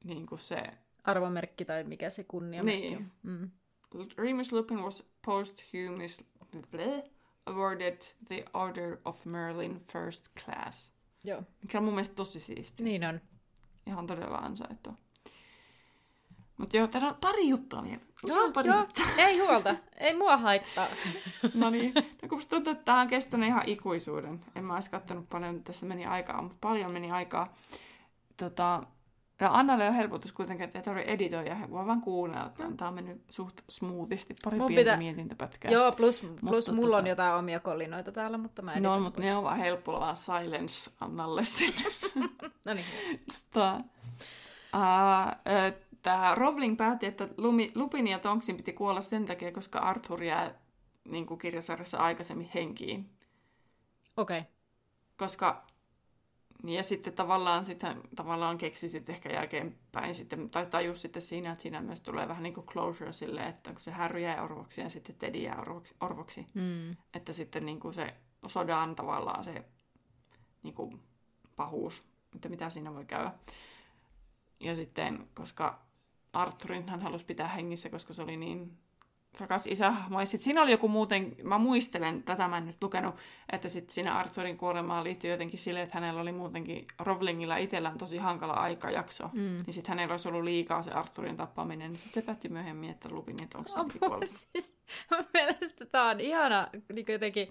niin kuin se arvomerkki tai mikä se kunniamerkki Niin. on. Mm. Remus Lupin was posthumously awarded the Order of Merlin First Class, Joo. mikä on mun mielestä tosi siisti. Niin on. Ihan todella ansaittu. Mutta joo, täällä on pari juttua vielä. Joo, on pari joo. juttua. Ei huolta. Ei mua haittaa. No niin, no kun musta tuntuu, että tämä on kestänyt ihan ikuisuuden. En mä olisi kattonut paljon, tässä meni aikaa, mutta paljon meni aikaa. Tota, no Annalle on helpotus kuitenkin, että ei tarvitse editoida, he voi vaan kuunnella. tämän. Tämä on mennyt suht smoothisti, pari Mun pientä pitää- mietintäpätkää. Joo, plus, plus Mutta mulla on tota- jotain omia kollinoita täällä, mutta mä No, mutta ne on vaan helppo vaan silence Annalle sinne. No niin. Tota, uh, Tämä Rowling päätti, että Lumi, Lupin ja Tonksin piti kuolla sen takia, koska Arthur jää niin kuin kirjasarjassa aikaisemmin henkiin. Okei. Okay. Koska, ja sitten tavallaan, sitten, tavallaan keksi sitten ehkä jälkeenpäin, sitten, tai tajus sitten siinä, että siinä myös tulee vähän niin kuin closure sille, että kun se Harry jää orvoksi ja sitten Teddy jää orvoksi, orvoksi Mm. että sitten niin kuin se sodan tavallaan se niin kuin pahuus, että mitä siinä voi käydä. Ja sitten, koska Arthurin hän halusi pitää hengissä, koska se oli niin rakas isä. Ja sitten siinä oli joku muuten, mä muistelen, tätä mä en nyt lukenut, että sitten siinä Arthurin kuolemaan liittyy jotenkin sille, että hänellä oli muutenkin Rowlingilla itsellään tosi hankala aikajakso. Mm. Niin sitten hänellä olisi ollut liikaa se Arthurin tappaminen, niin sitten se päätti myöhemmin, että Lupinit onko se siis, mun mielestä tää on ihana niin jotenkin,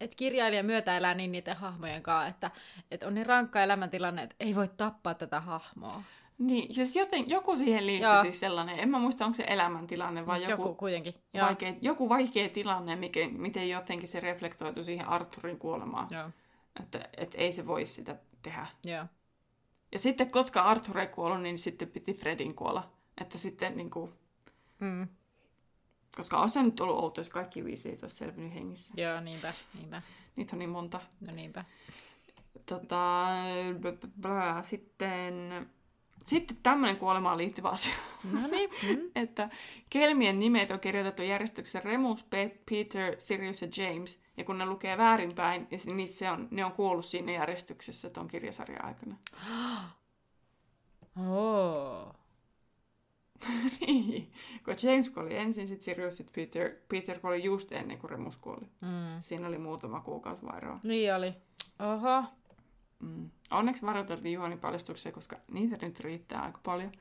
että kirjailija myötäelää niin niiden hahmojen kanssa, että, että on niin rankka elämäntilanne, että ei voi tappaa tätä hahmoa. Niin, siis joten, joku siihen liittyy Joo. siis sellainen, en mä muista onko se elämäntilanne vai joku, joku, kuitenkin. Joo. vaikea, joku vaikea tilanne, mikä, miten jotenkin se reflektoitu siihen Arthurin kuolemaan, Joo. että et ei se voi sitä tehdä. Joo. Ja sitten koska Arthur ei kuollut, niin sitten piti Fredin kuolla. Että sitten niin kuin, Mm. koska on se nyt ollut outo, jos kaikki viisi ei olisi selvinnyt hengissä. Joo, niinpä, niinpä. Niitä on niin monta. No niinpä. Tota, bla, bla, bla. Sitten, sitten tämmöinen kuolemaan liittyvä asia. No niin. Mm. että kelmien nimet on kirjoitettu järjestyksessä Remus, Pe- Peter, Sirius ja James. Ja kun ne lukee väärinpäin, niin niin se on, ne on kuollut siinä järjestyksessä tuon kirjasarjan aikana. Oh. niin. Kun James kuoli ensin, sitten Sirius, sitten Peter. Peter kuoli just ennen kuin Remus kuoli. Mm. Siinä oli muutama kuukausi vairoa. Niin oli. Oho. Mm. Onneksi varoiteltiin juonipaljastuksia, koska niitä nyt riittää aika paljon.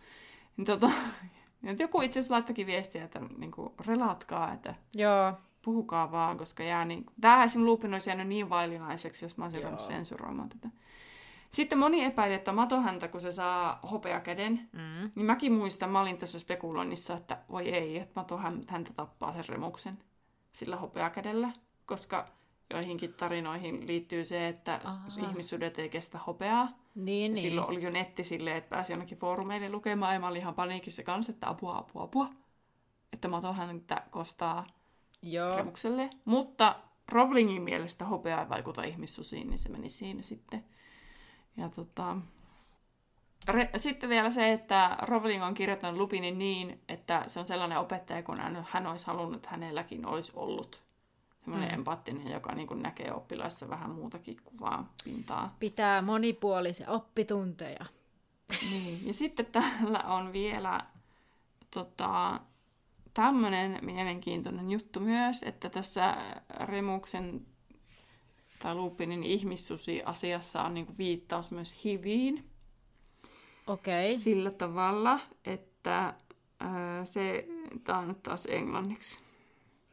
Niin tota, nyt joku itse asiassa laittokin viestiä, että niinku, relatkaa, että Joo. puhukaa vaan, koska jää niin... Tämä esim. Lupin olisi jäänyt niin vailinaiseksi, jos mä olisin Joo. ruvennut sensuroimaan tätä. Sitten moni epäili, että matohäntä, kun se saa hopeakäden, Mm. niin mäkin muistan, mä olin tässä spekuloinnissa, että voi ei, että matohäntä tappaa sen remuksen sillä hopeakädellä, koska joihinkin tarinoihin liittyy se, että Aha. ihmissudet ei kestä hopeaa. Niin, Niin. Silloin oli jo netti silleen, että pääsi jonnekin foorumeille lukemaan, ja mä olin ihan paniikissa kanssa, että apua, apua, apua. Että matohäntä kostaa Joo. Remukselle. Mutta Rowlingin mielestä hopea ei vaikuta ihmissusiin, niin se meni siinä sitten. Ja tota... Re- Sitten vielä se, että Rowling on kirjoittanut Lupinin niin, että se on sellainen opettaja, kun hän, hän olisi halunnut, että hänelläkin olisi ollut semmoinen mm. empaattinen, joka niin kuin näkee oppilaissa vähän muutakin kuin vaan pintaa. Pitää monipuolisia oppitunteja. Niin, ja sitten täällä on vielä tota, tämmöinen mielenkiintoinen juttu myös, että tässä Remuksen tai Lupinin ihmissusi-asiassa on niinku viittaus myös HIViin. Okei. Okay. Sillä tavalla, että ää, se, tämä on nyt taas englanniksi.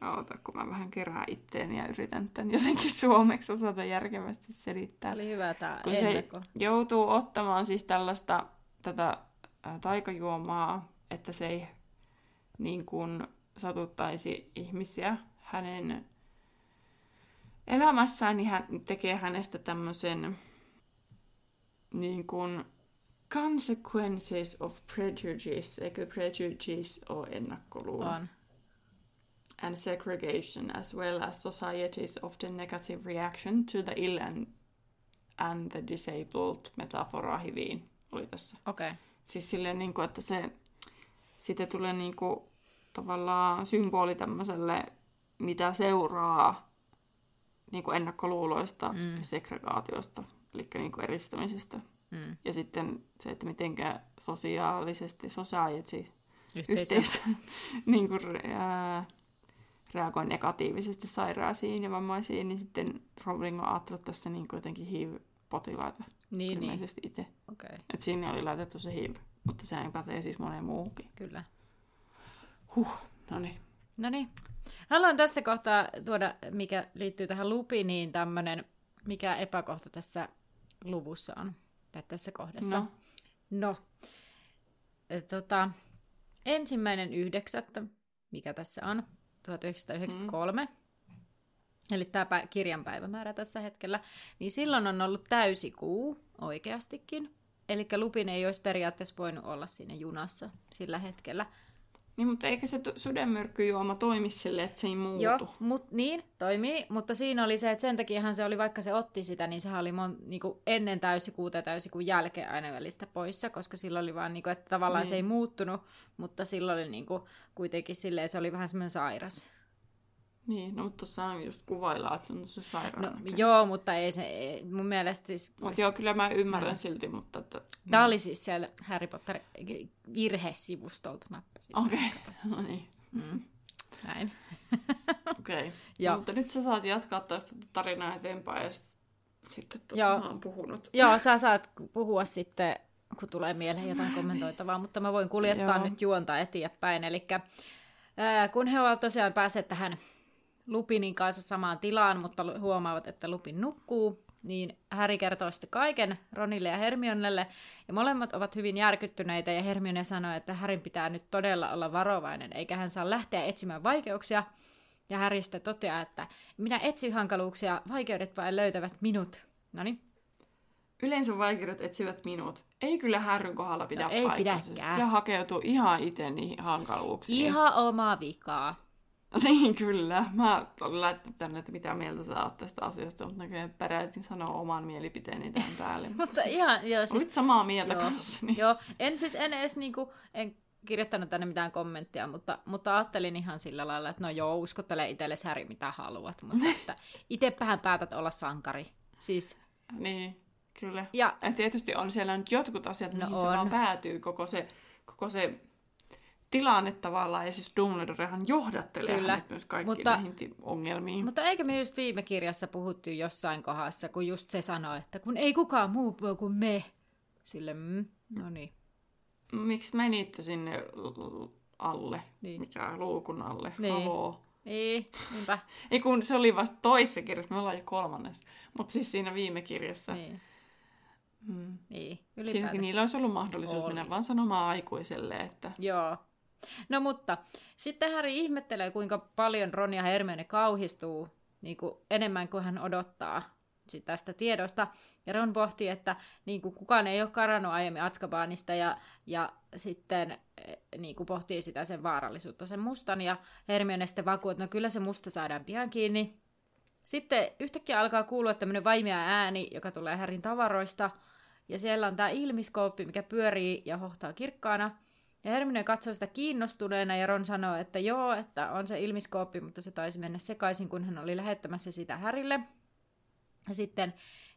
Oota, kun mä vähän kerään itteeni ja yritän tämän jotenkin suomeksi osata järkevästi selittää. Oli hyvä tämä Kun se joutuu ottamaan siis tällaista tätä taikajuomaa, että se ei niin kuin satuttaisi ihmisiä hänen elämässään, niin hän tekee hänestä tämmöisen niin kuin consequences of prejudice, eikö prejudice ole ennakkoluulo? On. And segregation, as well as society's often negative reaction to the ill and, and the disabled metafora hiviin oli tässä. Okei. Okay. Siis silleen, niin kuin, että se sitten tulee niin kuin, tavallaan symboli tämmöiselle, mitä seuraa niin kuin ennakkoluuloista mm. ja segregaatiosta, eli niin kuin eristämisestä. Mm. Ja sitten se, että miten sosiaalisesti, society, yhteisö, yhteisö niin kuin, ää, reagoi negatiivisesti sairaisiin ja vammaisiin, niin sitten Rowling on ajatellut tässä niin kuin jotenkin HIV-potilaita niin, ilmeisesti niin. itse. Okay. Että sinne oli laitettu se HIV, mutta sehän pätee siis moneen muuhunkin. Kyllä. Huh, no niin. No niin. Haluan tässä kohtaa tuoda, mikä liittyy tähän lupiniin, tämmöinen, mikä epäkohta tässä luvussa on, tai tässä kohdassa. No. No. Tota, ensimmäinen yhdeksättä, mikä tässä on, 1993, mm. eli tämä kirjan päivämäärä tässä hetkellä, niin silloin on ollut täysikuu oikeastikin. Eli Lupin ei olisi periaatteessa voinut olla siinä junassa sillä hetkellä. Niin, mutta eikä se sudenmyrkkyjuoma toimi sille, että se ei muutu. Joo, mut, niin, toimii, mutta siinä oli se, että sen takiahan se oli, vaikka se otti sitä, niin sehän oli mon, niin kuin ennen täysikuuta ja täysikuun jälkeen aina välistä poissa, koska silloin oli vaan, niin kuin, että tavallaan niin. se ei muuttunut, mutta silloin oli niin kuin, kuitenkin silleen, se oli vähän semmoinen sairas. Niin, no mutta tuossa just kuvaillaan, että se on se sairaan. No, joo, mutta ei se, ei, mun mielestä siis... Mutta joo, kyllä mä ymmärrän no. silti, mutta... Että, Tämä oli siis siellä Harry Potter virhesivustolta nappasin. Okei, okay. no niin. Mm. Näin. Okei, okay. no, mutta nyt sä saat jatkaa tästä tarinaa eteenpäin ja sitten to, joo. mä oon puhunut. Joo, sä saat puhua sitten, kun tulee mieleen jotain kommentoitavaa, mutta mä voin kuljettaa joo. nyt juonta eteenpäin. Eli kun he ovat tosiaan päässeet tähän Lupinin kanssa samaan tilaan, mutta huomaavat, että Lupin nukkuu, niin Häri kertoo sitten kaiken Ronille ja Hermionelle, ja molemmat ovat hyvin järkyttyneitä, ja Hermione sanoo, että Härin pitää nyt todella olla varovainen, eikä hän saa lähteä etsimään vaikeuksia, ja Häri sitten toteaa, että minä etsin hankaluuksia, vaikeudet vain löytävät minut. No niin. Yleensä vaikeudet etsivät minut. Ei kyllä härryn kohdalla pidä no, ei pidäkään. Pitää hakeutua ihan itse niihin hankaluuksiin. Ihan oma vikaa. Niin kyllä. Mä olin laittanut tänne, että mitä mieltä sä oot tästä asiasta, mutta näköjään peräitin sanoa oman mielipiteeni tähän päälle. mutta ihan, joo, siis... Olit samaa mieltä joo, kanssani. Joo, en siis en edes niinku, en kirjoittanut tänne mitään kommenttia, mutta, mutta ajattelin ihan sillä lailla, että no joo, uskottele itsellesi Häri mitä haluat, mutta että itsepähän päätät olla sankari. Siis... Niin, kyllä. Ja, ja tietysti on siellä nyt jotkut asiat, no mihin on. se vaan päätyy, koko se, koko se tilanne tavallaan, ja siis Dumbledorehan johdattelee Kyllä. hänet myös kaikkiin mutta, näihin ongelmiin. Mutta eikö me just viime kirjassa puhuttu jossain kohdassa, kun just se sanoi, että kun ei kukaan muu kuin me. Sille, mm, no niin. Miksi menitte sinne alle? Niin. Mikä luukun alle? Niin. Haloo. Niin, niinpä. ei kun se oli vasta toisessa kirjassa, me ollaan jo kolmannes. Mutta siis siinä viime kirjassa. Niin. Mm. Niin, Siinäkin niillä olisi ollut mahdollisuus oli. mennä vaan sanomaan aikuiselle, että... Joo, No mutta sitten Harry ihmettelee, kuinka paljon Ron ja Hermione kauhistuu niin kuin enemmän kuin hän odottaa tästä tiedosta. Ja Ron pohtii, että niin kuin kukaan ei ole karannut aiemmin Atskabanista ja, ja sitten eh, niin kuin pohtii sitä sen vaarallisuutta, sen mustan. Ja Hermione sitten vakuu, että no kyllä se musta saadaan pian kiinni. Sitten yhtäkkiä alkaa kuulua tämmöinen vaimea ääni, joka tulee Härin tavaroista. ja siellä on tämä ilmiskooppi, mikä pyörii ja hohtaa kirkkaana. Ja Hermione katsoo sitä kiinnostuneena ja Ron sanoo, että joo, että on se ilmiskooppi, mutta se taisi mennä sekaisin, kun hän oli lähettämässä sitä Härille. Ja sitten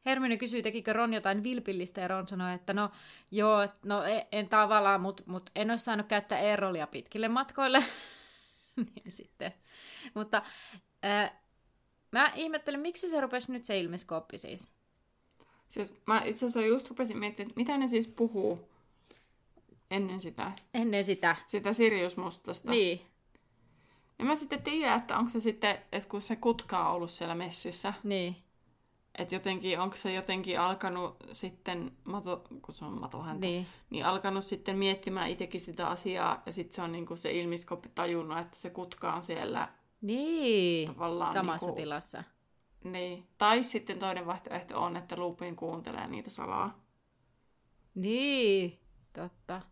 Hermione kysyy, tekikö Ron jotain vilpillistä, ja Ron sanoi, että no joo, no en, en tavallaan, mutta mut en olisi saanut käyttää Eerolia pitkille matkoille. niin sitten. Mutta äh, mä ihmettelen, miksi se rupesi nyt se ilmiskooppi siis? Siis mä itse asiassa just rupesin miettimään, että mitä ne siis puhuu ennen sitä. Ennen sitä. Sitä Sirius Mustasta. Niin. Ja mä sitten tiedän, että onko se sitten, että kun se kutka on ollut siellä messissä, Niin. että jotenkin, onko se jotenkin alkanut sitten, mato, kun se on matohäntä, Niin. niin alkanut sitten miettimään itsekin sitä asiaa, ja sitten se on niinku se ilmiskoppi tajunnut, että se kutka on siellä Niin. tavallaan Samassa niinku, tilassa. Niin. Tai sitten toinen vaihtoehto on, että Lupin kuuntelee niitä salaa, Niin. Totta.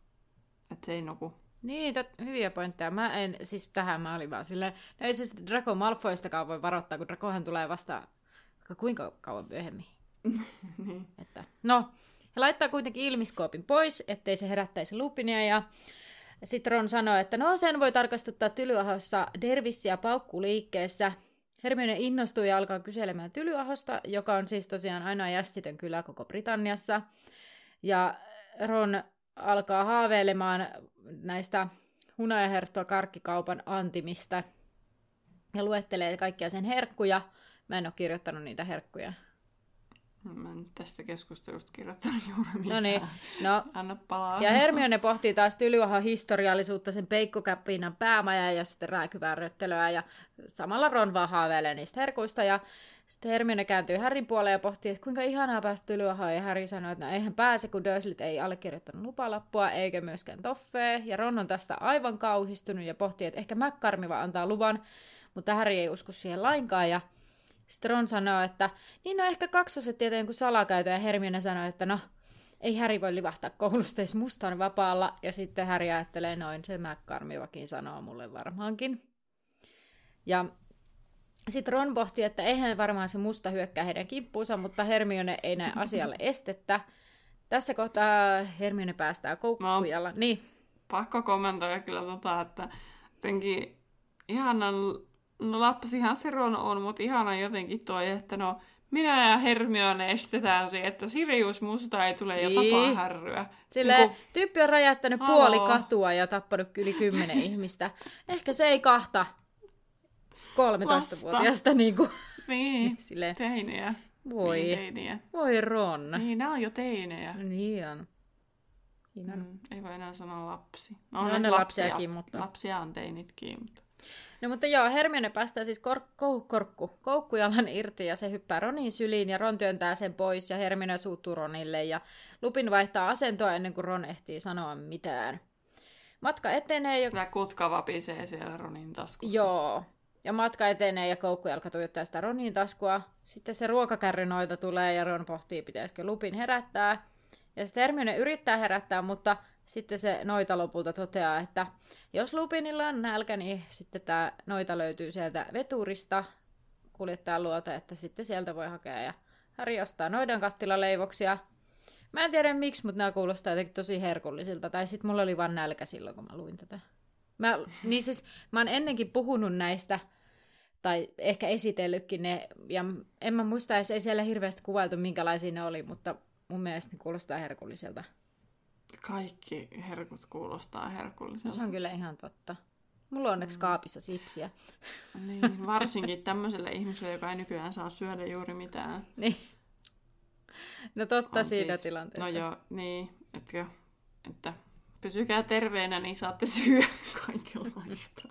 Että se ei nuku. Niin, tot, hyviä pointteja. Mä en, siis tähän mä olin vaan silleen, no ei se sitten Draco Malfoistakaan voi varoittaa, kun Dracohan tulee vasta kuinka kauan myöhemmin. niin. Että, no, ja laittaa kuitenkin ilmiskoopin pois, ettei se herättäisi Lupinia, ja sitten Ron sanoo, että no sen voi tarkastuttaa Tylyahossa Dervissiä paukkuliikkeessä. Hermione innostuu ja alkaa kyselemään Tylyahosta, joka on siis tosiaan ainoa jästitön kylä koko Britanniassa. Ja Ron alkaa haaveilemaan näistä hunajaherttua karkkikaupan antimista ja luettelee kaikkia sen herkkuja. Mä en ole kirjoittanut niitä herkkuja. Mä en tästä keskustelusta kirjoittanut juuri mitään. No niin, no Anna palaa. Ja Hermione pohtii taas Tylyahan historiallisuutta, sen peikkokäppiinan päämaja ja sitten rääkyvärröttelöä ja samalla Ron vaan haaveilee niistä herkuista ja sitten Hermione kääntyy Harryn puoleen ja pohtii, että kuinka ihanaa päästä Tylyahaan ja Harry sanoo, että no eihän pääse, kun Dursleyt ei allekirjoittanut lupalappua eikä myöskään Toffee ja Ron on tästä aivan kauhistunut ja pohtii, että ehkä McCarmiva antaa luvan, mutta Harry ei usko siihen lainkaan ja sitten Ron sanoo, että niin no ehkä kaksoset tietää jonkun salakäytön ja Hermione sanoo, että no ei Häri voi livahtaa koulusta edes mustan vapaalla. Ja sitten Häri ajattelee noin, se McCarmivakin sanoo mulle varmaankin. Ja sitten Ron pohti, että eihän varmaan se musta hyökkää heidän kimppuunsa, mutta Hermione ei näe asialle estettä. Tässä kohtaa Hermione päästää koukkujalla. Niin, Pakko kommentoida kyllä tota, että jotenkin ihanan, no lapsihan se Ron on, mutta ihana jotenkin toi, että no minä ja Hermione estetään se, että Sirius Musta ei tule ja Niin. tapaa härryä. Silleen, Niinku, tyyppi on räjäyttänyt puoli katua ja tappanut yli kymmenen ihmistä. Ehkä se ei kahta 13-vuotiaasta niin kuin, niin, silleen, teinejä. voi, Niin, teinejä. voi Ron. Niin, nämä on jo teinejä. Niin on. Niin on. Mm, ei voi enää sanoa lapsi. No, ne ne lapsia, lapsiakin, mutta- Lapsia on teinitkin, mutta... No mutta joo, Hermione päästää siis kor- kou- korkku, koukkujalan irti ja se hyppää Ronin syliin ja Ron työntää sen pois ja Hermione suuttuu Ronille ja Lupin vaihtaa asentoa ennen kuin Ron ehtii sanoa mitään. Matka etenee ja... Tämä kutka vapisee siellä Ronin taskussa. Joo. Ja matka etenee ja koukku alkaa tuijottaa sitä Ronin taskua. Sitten se ruokakärrynoita tulee ja Ron pohtii, pitäisikö Lupin herättää. Ja sitten Hermione yrittää herättää, mutta sitten se noita lopulta toteaa, että jos Lupinilla on nälkä, niin sitten tämä noita löytyy sieltä veturista kuljettajan luota, että sitten sieltä voi hakea. Ja Harry ostaa noidan kattilaleivoksia. Mä en tiedä miksi, mutta nämä kuulostaa jotenkin tosi herkullisilta. Tai sitten mulla oli vaan nälkä silloin, kun mä luin tätä. Mä, niin siis, mä oon ennenkin puhunut näistä, tai ehkä esitellytkin ne, ja en mä muista edes, ei siellä hirveästi kuvailtu, minkälaisia ne oli, mutta mun mielestä ne kuulostaa herkulliselta. Kaikki herkut kuulostaa No, herkulliselta. se on kyllä ihan totta. Mulla on onneksi kaapissa sipsiä. Niin, varsinkin tämmöiselle ihmiselle, joka ei nykyään saa syödä juuri mitään. Niin. No totta On siinä siis- tilanteessa. No joo, niin, etkö, että pysykää terveenä, niin saatte syödä kaikenlaista.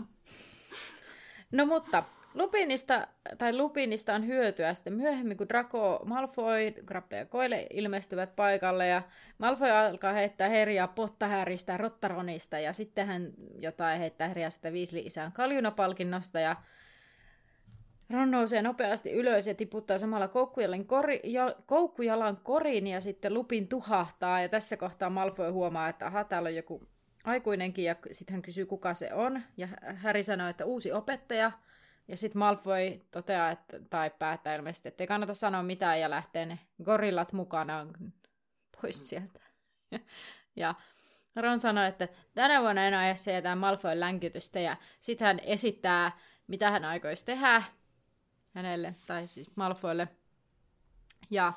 No mutta Lupinista, tai Lupinista on hyötyä sitten myöhemmin, kun Draco, Malfoy, Grappe ja Koile ilmestyvät paikalle ja Malfoy alkaa heittää herjaa Pottahäristä ja Rottaronista ja sitten hän jotain heittää herjaa sitä Weasley-isän kaljunapalkinnosta ja Ron nousee nopeasti ylös ja tiputtaa samalla koukkujalan, kori, ja, koukkujalan korin ja sitten Lupin tuhahtaa. Ja tässä kohtaa Malfoy huomaa, että aha, täällä on joku aikuinenkin ja sitten hän kysyy, kuka se on. Ja Harry sanoo, että uusi opettaja. Ja sitten Malfoy toteaa, että, tai päättää ilmeisesti, että ei kannata sanoa mitään ja lähtee ne gorillat mukanaan pois sieltä. ja Ron sanoi, että tänä vuonna en aja sieltä Malfoyn länkytystä. Ja sitten hän esittää, mitä hän aikoisi tehdä hänelle, tai siis Malfoylle. Ja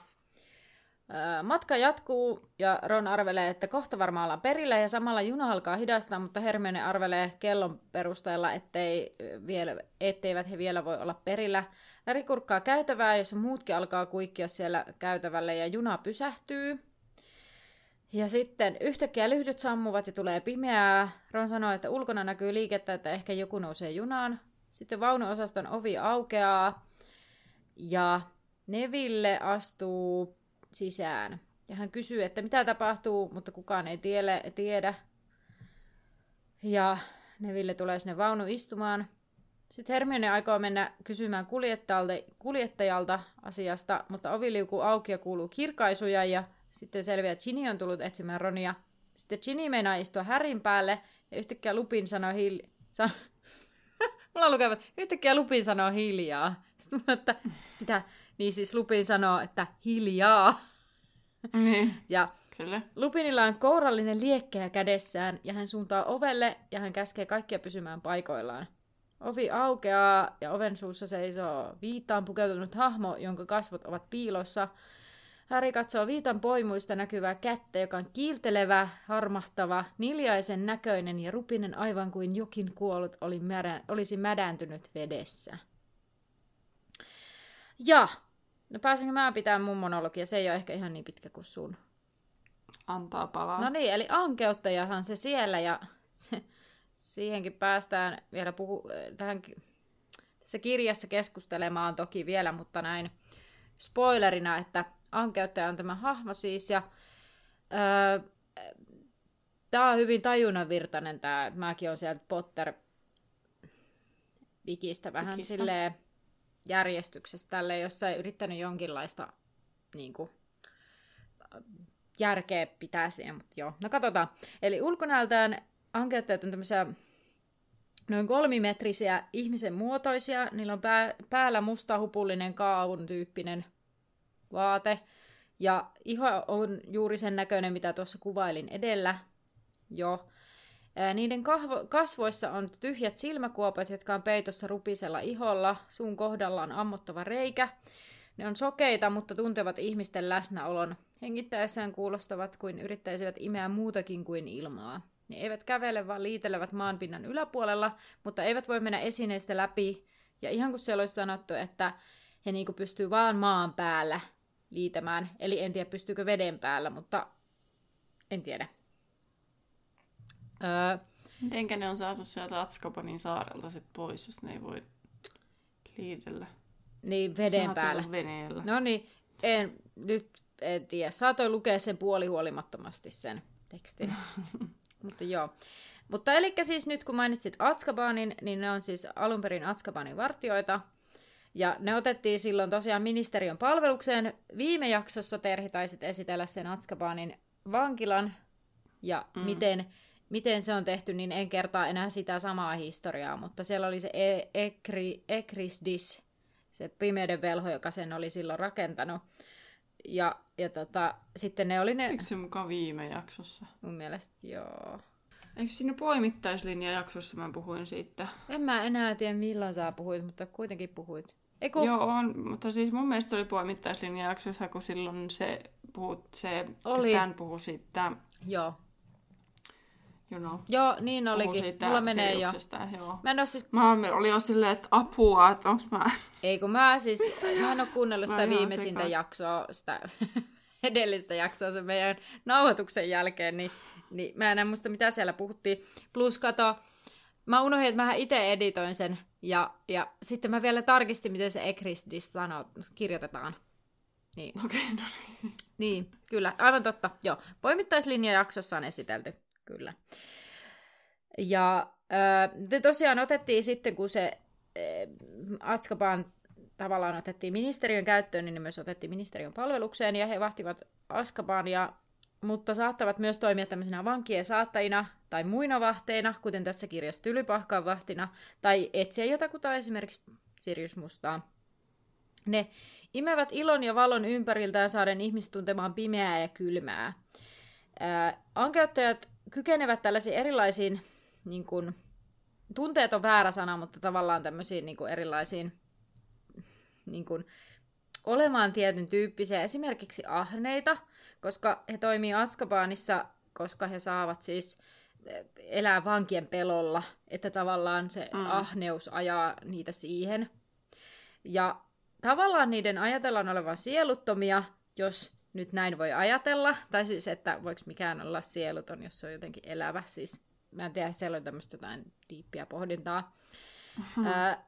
Matka jatkuu ja Ron arvelee, että kohta varmaan ollaan perillä ja samalla juna alkaa hidastaa, mutta Hermione arvelee kellon perusteella, ettei vielä, etteivät he vielä voi olla perillä. Läri kurkkaa käytävää, jossa muutkin alkaa kuikkia siellä käytävälle ja juna pysähtyy. Ja sitten yhtäkkiä lyhdyt sammuvat ja tulee pimeää. Ron sanoo, että ulkona näkyy liikettä, että ehkä joku nousee junaan. Sitten vaunuosaston ovi aukeaa ja Neville astuu sisään. Ja hän kysyy, että mitä tapahtuu, mutta kukaan ei tiedä. tiedä. Ja Neville tulee sinne vaunu istumaan. Sitten Hermione aikoo mennä kysymään kuljettajalta, asiasta, mutta ovi liukuu auki ja kuuluu kirkaisuja ja sitten selviää, että Ginny on tullut etsimään Ronia. Sitten Ginny meinaa istua Härin päälle ja yhtäkkiä Lupin sanoo hiili... San... Mulla lukevat, yhtäkkiä Lupin sanoo hiljaa. Sitten mä, että mitä? Niin siis Lupin sanoo, että hiljaa. Niin. Ja Kyllä. Lupinilla on kourallinen liekkeä kädessään ja hän suuntaa ovelle ja hän käskee kaikkia pysymään paikoillaan. Ovi aukeaa ja oven suussa seisoo viittaan pukeutunut hahmo, jonka kasvot ovat piilossa. Häri katsoo viitan poimuista näkyvää kättä, joka on kiiltelevä, harmahtava, niljaisen näköinen ja rupinen aivan kuin jokin kuollut oli märä, olisi mädäntynyt vedessä. Ja, no pääsenkö mä pitämään mun monologia? Se ei ole ehkä ihan niin pitkä kuin sun. Antaa palaa. No niin, eli ankeuttajahan se siellä ja se, siihenkin päästään vielä puhu, tähän, tässä kirjassa keskustelemaan toki vielä, mutta näin spoilerina, että ankeuttaja on tämä hahmo siis ja öö, tämä on hyvin tajunnanvirtainen tämä, mäkin olen sieltä Potter Wikistä vähän silleen järjestyksessä tälle, jossa ei yrittänyt jonkinlaista niin kuin, järkeä pitää siinä, mutta joo. No katsotaan. Eli ulkonäöltään ankeuttajat on tämmöisiä noin kolmimetrisiä ihmisen muotoisia. Niillä on pää, päällä musta hupullinen kaavun tyyppinen vaate. Ja iho on juuri sen näköinen, mitä tuossa kuvailin edellä jo. Niiden kahvo, kasvoissa on tyhjät silmäkuopat, jotka on peitossa rupisella iholla. Suun kohdalla on ammottava reikä. Ne on sokeita, mutta tuntevat ihmisten läsnäolon. Hengittäessään kuulostavat kuin yrittäisivät imeä muutakin kuin ilmaa. Ne eivät kävele, vaan liitelevät maanpinnan yläpuolella, mutta eivät voi mennä esineistä läpi. Ja ihan kuin siellä olisi sanottu, että he niinku pystyy vaan maan päällä liitämään. Eli en tiedä, pystyykö veden päällä, mutta en tiedä. Öö, Mitenkä ne on saatu sieltä Atskabanin saarelta sit pois, jos ne ei voi liidellä? niin, veden päällä. Veneellä. No niin, en, nyt en tiedä. Saatoin lukea sen puolihuolimattomasti sen tekstin. Mutta joo. Mutta eli siis nyt kun mainitsit Atskabanin, niin ne on siis alun perin Atskabanin vartioita. Ja ne otettiin silloin tosiaan ministeriön palvelukseen. Viime jaksossa Terhi taisit esitellä sen Atskabanin vankilan ja mm. miten, miten se on tehty, niin en kertaa enää sitä samaa historiaa, mutta siellä oli se e- Ekri, Ekrisdis, se pimeyden velho, joka sen oli silloin rakentanut. Ja, ja tota, sitten ne oli ne, Eikö se mukaan viime jaksossa? mun mielestä joo. Eikö siinä poimittaislinja-jaksossa mä puhuin siitä? En mä enää tiedä milloin sä puhuit, mutta kuitenkin puhuit. Eiku, Joo, on, mutta siis mun mielestä se oli poimittaislinja-jaksossa, kun silloin se, puhut, se Oli. Stan puhui siitä, joo. you know, Joo, niin olikin. siitä Mulla menee jo. Joo. Mä en oo siis, Mä olin jo silleen, että apua, että onks mä... ei kun mä siis, mä en oo kuunnellut sitä viimeisintä sekas. jaksoa, sitä edellistä jaksoa sen meidän nauhoituksen jälkeen, niin, niin mä en muista mitä siellä puhuttiin. Plus kato, mä unohdin, että mä itse editoin sen, ja, ja sitten mä vielä tarkistin, miten se Ekrisdis sanoo, kirjoitetaan. Niin, Okei, okay, no niin. Niin, kyllä, aivan totta. Joo, poimittaislinjajaksossa on esitelty, kyllä. Ja äh, tosiaan otettiin sitten, kun se äh, Atskaban tavallaan otettiin ministeriön käyttöön, niin ne myös otettiin ministeriön palvelukseen, ja he vahtivat Askabania, mutta saattavat myös toimia tämmöisenä vankien saattajina tai muina vahteina, kuten tässä kirjassa Tylypahkan vahtina, tai etsiä jotakuta esimerkiksi Sirius Mustaa. Ne imevät ilon ja valon ympäriltään saaden ihmiset tuntemaan pimeää ja kylmää. Ää, ankeuttajat kykenevät tällaisiin erilaisiin, niin kuin, tunteet on väärä sana, mutta tavallaan tämmöisiin niin kuin erilaisiin niin kuin, olemaan tietyn tyyppisiä, esimerkiksi ahneita, koska he toimii Askabaanissa, koska he saavat siis elää vankien pelolla, että tavallaan se mm. ahneus ajaa niitä siihen. Ja tavallaan niiden ajatellaan olevan sieluttomia, jos nyt näin voi ajatella, tai siis, että voiko mikään olla sieluton, jos se on jotenkin elävä, siis mä en tiedä, siellä on tämmöistä jotain diippiä pohdintaa. Mm-hmm.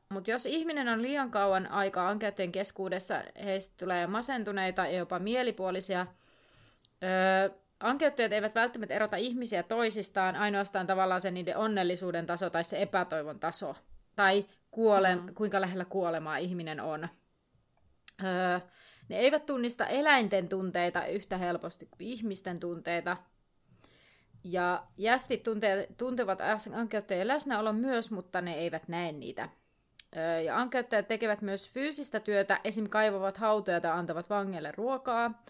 Mutta jos ihminen on liian kauan aikaa ankeuttajien keskuudessa, heistä tulee masentuneita ja jopa mielipuolisia. Öö, ankeuttajat eivät välttämättä erota ihmisiä toisistaan, ainoastaan tavallaan se niiden onnellisuuden taso tai se epätoivon taso, tai kuole, mm-hmm. kuinka lähellä kuolemaa ihminen on. Öö, ne eivät tunnista eläinten tunteita yhtä helposti kuin ihmisten tunteita. Ja jästit tunte- tuntevat ankeuttajien läsnäolon myös, mutta ne eivät näe niitä. Öö, ja ankeuttajat tekevät myös fyysistä työtä, esim. kaivavat hautoja tai antavat vangeille ruokaa.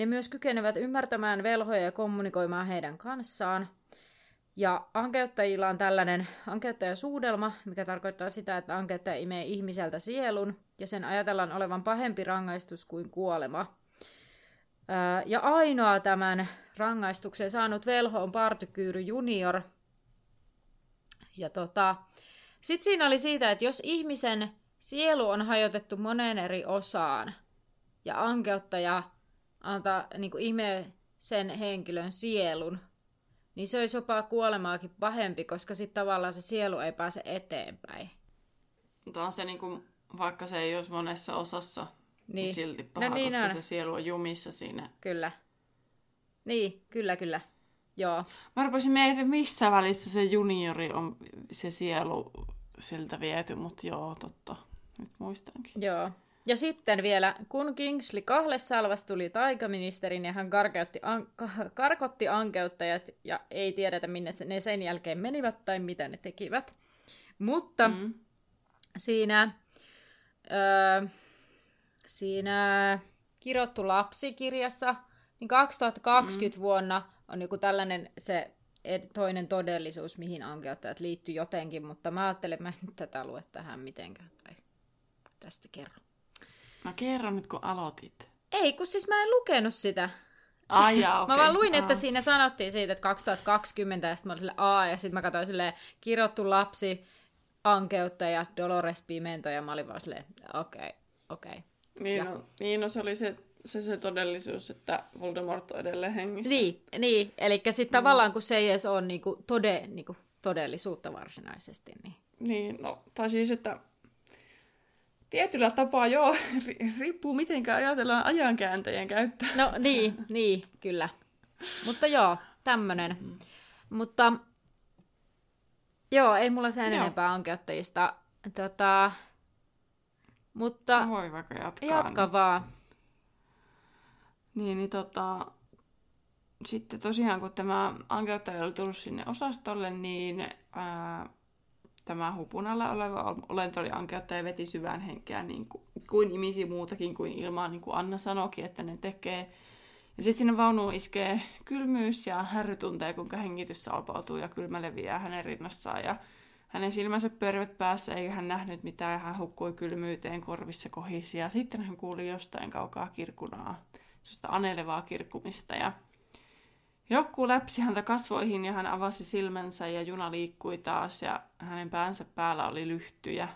Ne myös kykenevät ymmärtämään velhoja ja kommunikoimaan heidän kanssaan. Ja ankeuttajilla on tällainen ankeuttajasuudelma, mikä tarkoittaa sitä, että ankeuttaja imee ihmiseltä sielun, ja sen ajatellaan olevan pahempi rangaistus kuin kuolema. Ja ainoa tämän rangaistuksen saanut velho on Partykyyry junior. Ja tota, sitten siinä oli siitä, että jos ihmisen sielu on hajotettu moneen eri osaan, ja ankeuttaja antaa niin kuin ihme sen henkilön sielun, niin se olisi jopa kuolemaakin pahempi, koska sitten tavallaan se sielu ei pääse eteenpäin. Mutta on se niin kuin, vaikka se ei olisi monessa osassa, niin, niin silti paha, no niin koska on. se sielu on jumissa siinä. Kyllä. Niin, kyllä, kyllä. Joo. Mä rupesin miettimään, missä välissä se juniori on se sielu siltä viety, mutta joo, totta. Nyt muistankin. Joo. Ja sitten vielä, kun Kingsley Salvas tuli taikaministerin ja hän karkotti, an, karkotti ankeuttajat ja ei tiedetä minne ne sen jälkeen menivät tai mitä ne tekivät. Mutta mm. siinä, öö, siinä kirjoittu lapsikirjassa, niin 2020 mm. vuonna on joku tällainen se toinen todellisuus, mihin ankeuttajat liittyy jotenkin, mutta mä ajattelen, että mä en nyt tätä lue tähän mitenkään tai tästä kerro. No kerro nyt, kun aloitit. Ei, kun siis mä en lukenut sitä. Ai jaa, okay. Mä vaan luin, että siinä sanottiin siitä, että 2020, ja sitten mä olin sille A, ja sitten mä katsoin silleen, kirjoittu lapsi, ankeuttaja, Dolores Pimento, ja mä olin vaan silleen, okei, okay, okei. Okay. Niin, no, niin no, se oli se, se, se todellisuus, että Voldemort on edelleen hengissä. Niin, niin. eli sitten mm. tavallaan kun se ei edes ole niinku tode, niinku todellisuutta varsinaisesti. Niin. niin, no, tai siis, että Tietyllä tapaa joo, riippuu miten ajatellaan ajankääntäjien käyttöä. No niin, niin, kyllä. Mutta joo, tämmönen. Mm. Mutta joo, ei mulla sen joo. enempää ankeuttajista. Tota, mutta Voi vaikka jatkaa. Jatka niin. vaan. Niin, niin tota, sitten tosiaan kun tämä ankeuttaja oli tullut sinne osastolle, niin ää, tämä hupunalla oleva olento oli ankeuttaja veti syvään henkeä niin kuin, kuin imisi muutakin kuin ilmaa, niin kuin Anna sanoikin, että ne tekee. Ja sitten sinne vaunuun iskee kylmyys ja Harry tuntee, kuinka hengitys salpautuu ja kylmä leviää hänen rinnassaan. Ja hänen silmänsä pyörivät päässä, eikä hän nähnyt mitään, ja hän hukkui kylmyyteen korvissa kohisi. Ja sitten hän kuuli jostain kaukaa kirkunaa, sellaista anelevaa kirkkumista. Ja joku läpsi häntä kasvoihin ja hän avasi silmänsä ja juna liikkui taas ja hänen päänsä päällä oli lyhtyjä.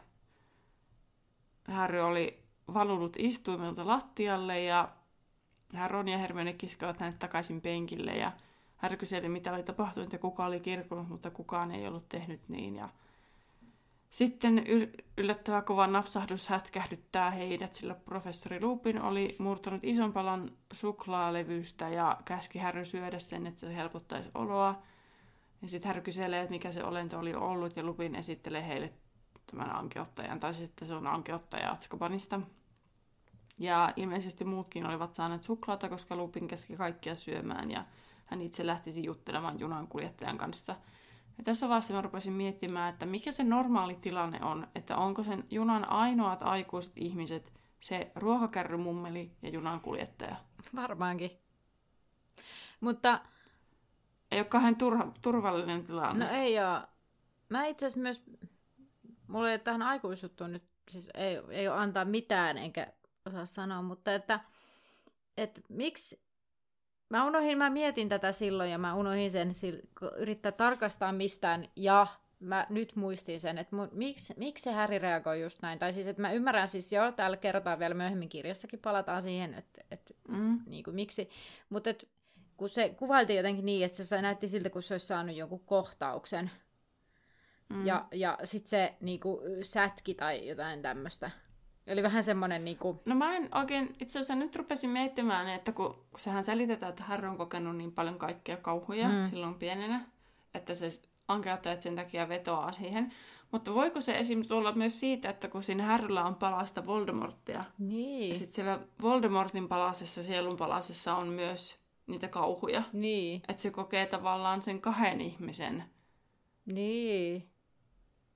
Harry oli valunut istuimelta lattialle ja Ron ja Hermione kiskovat hänet takaisin penkille ja Harry kyseli, mitä oli tapahtunut ja kuka oli kirkunut, mutta kukaan ei ollut tehnyt niin. Ja sitten yllättävä kova napsahdus hätkähdyttää heidät, sillä professori Lupin oli murtanut ison palan suklaalevystä ja käski Harry syödä sen, että se helpottaisi oloa. Ja sitten Harry kyselee, että mikä se olento oli ollut, ja Lupin esittelee heille tämän ankeuttajan, tai sitten se on ankeuttaja Atskobanista. Ja ilmeisesti muutkin olivat saaneet suklaata, koska Lupin käski kaikkia syömään, ja hän itse lähtisi juttelemaan junan kuljettajan kanssa – ja tässä vaiheessa mä rupesin miettimään, että mikä se normaali tilanne on, että onko sen junan ainoat aikuiset ihmiset se ruokakärrymummeli ja junankuljettaja. Varmaankin. Mutta Ei ole kauhean turha, turvallinen tilanne. no ei oo. Mä itse asiassa myös, mulla ei ole tähän aikuisuttuun nyt, siis ei, ei ole antaa mitään enkä osaa sanoa, mutta että, että miksi, mä unohdin, mä mietin tätä silloin ja mä unohdin sen yrittää tarkastaa mistään ja mä nyt muistin sen, että mun, miksi, miksi se Häri reagoi just näin. Tai siis, että mä ymmärrän siis jo, täällä kerrotaan vielä myöhemmin kirjassakin, palataan siihen, että, että Mm. niin kuin, miksi. Mutta et, kun se kuvailtiin jotenkin niin, että se näytti siltä, kun se olisi saanut jonkun kohtauksen. Mm. Ja, ja sitten se niin kuin, sätki tai jotain tämmöistä. Eli vähän semmoinen niin kuin, No mä en oikein, itse asiassa nyt rupesin miettimään, että kun, kun sehän selitetään, että Harry on kokenut niin paljon kaikkia kauhuja mm. silloin pienenä, että se ankeuttajat sen takia vetoaa siihen. Mutta voiko se esim. tulla myös siitä, että kun siinä Harryllä on palasta Voldemorttia, ja niin, sitten siellä Voldemortin palasessa, sielun palasessa on myös niitä kauhuja. niin, Että se kokee tavallaan sen kahden ihmisen. niin.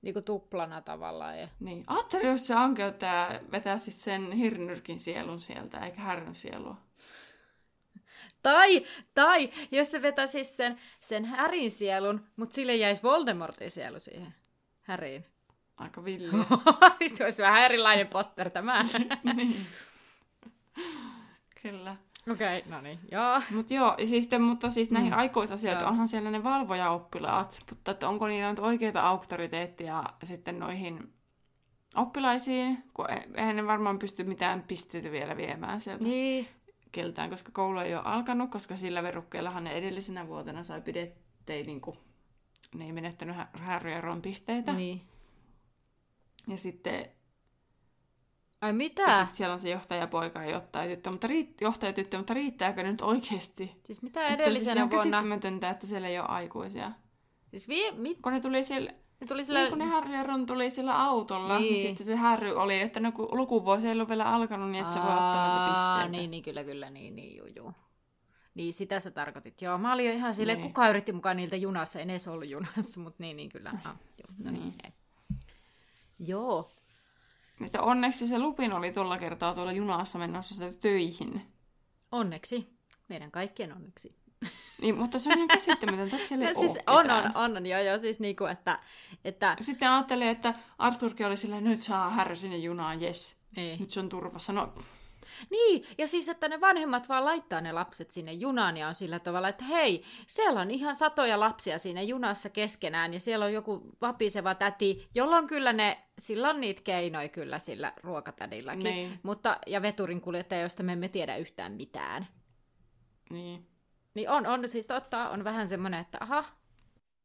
Niin kuin tuplana tavallaan. Ja... Niin. Ajattelin, jos se ankeuttaja vetää siis sen hirnyrkin sielun sieltä, eikä Harryn sielua. Tai, tai jos se vetäisi sen, sen Härin sielun, mutta sille jäisi Voldemortin sielu siihen Häriin. Aika villiä. Sitten olisi vähän erilainen Potter tämä. niin. Kyllä. Okei, okay, no niin, joo. Mut joo, siis, sitten, mutta siis näihin Mm. aikuisasioihin, onhan siellä ne valvojaoppilaat, mutta että onko niillä nyt oikeita auktoriteettia sitten noihin oppilaisiin, kun e- eihän ne varmaan pysty mitään pisteitä vielä viemään sieltä Niin, keltään, koska koulu ei ole alkanut, koska sillä verukkeellahan ne edellisenä vuotena sai pidettei niinku, ne ei menettänyt Hä- pisteitä. niin. Ja sitten Ai ja mitä? sit siellä on se johtajapoika ja johtajatyttö, mutta, riitt- johtajatyttö, mutta riittääkö nyt oikeasti? Siis mitä Että edellisenä siis on vuonna? käsittämätöntä, että siellä ei ole aikuisia. Siis vie, mit, Kun ne tuli siellä, ne tuli sillä... niin kun ne Harry ja Ron tuli sillä autolla, niin, Niin. sitten se Harry oli, että no, kun lukuvuosi ei ollut vielä alkanut, niin että se voi ottaa niitä pisteitä. Niin, niin, kyllä, kyllä, niin, niin, juu, juu. Niin, sitä sä tarkoitit. Joo, mä olin jo ihan silleen, Niin. kuka yritti mukaan niiltä junassa, en edes ollut junassa, mutta niin, niin, kyllä. Ah, joo, no niin. Niin. Joo. Että onneksi se Lupin oli tuolla kertaa tuolla junassa menossa sitä töihin. Onneksi. Meidän kaikkien onneksi. Niin, mutta se on ihan käsittämätöntä, että siellä ei No, siis on, on, on, on, joo, joo, siis niinku, että, että Sitten ajattelin, että Arthurkin oli silleen, nyt saa Harry sinne junaan, jes. niin. Nyt se on turvassa. No, Niin, ja siis, että ne vanhemmat vaan laittaa ne lapset sinne junaan ja on sillä tavalla, että hei, siellä on ihan satoja lapsia siinä junassa keskenään ja siellä on joku vapiseva täti, jolloin kyllä ne, sillä on niitä keinoja kyllä sillä ruokatädilläkin, Niin. mutta, ja veturin kuljettaja, josta me emme tiedä yhtään mitään. niin. Niin on, on siis totta, on vähän semmoinen, että aha,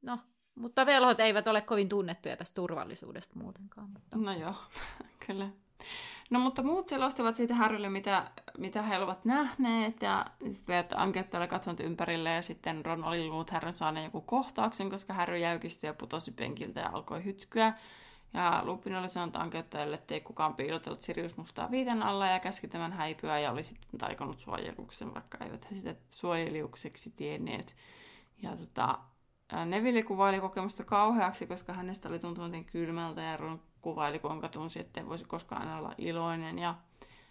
no, mutta velhot eivät ole kovin tunnettuja tästä turvallisuudesta muutenkaan. Mutta... No joo, kyllä. No mutta muut selostivat siitä Harrylle, mitä, mitä he olivat nähneet, ja sitten Ankeetta oli katsonut ympärille, ja sitten Ron oli luullut Harryn saaneen joku kohtauksen, koska Harry jäykistyi ja putosi penkiltä ja alkoi hytkyä. Ja Lupin oli sanonut Ankeettajalle, että ei kukaan piilotellut Sirius mustaa viiten alla ja käski tämän häipyä ja oli sitten taikonut suojeluksen, vaikka eivät he sitä suojeliukseksi tienneet. Ja tota, Neville kuvaili kokemusta kauheaksi, koska hänestä oli tuntunut niin kylmältä ja Ron kuvaili, kuinka tunsi, että ei voisi koskaan olla iloinen. Ja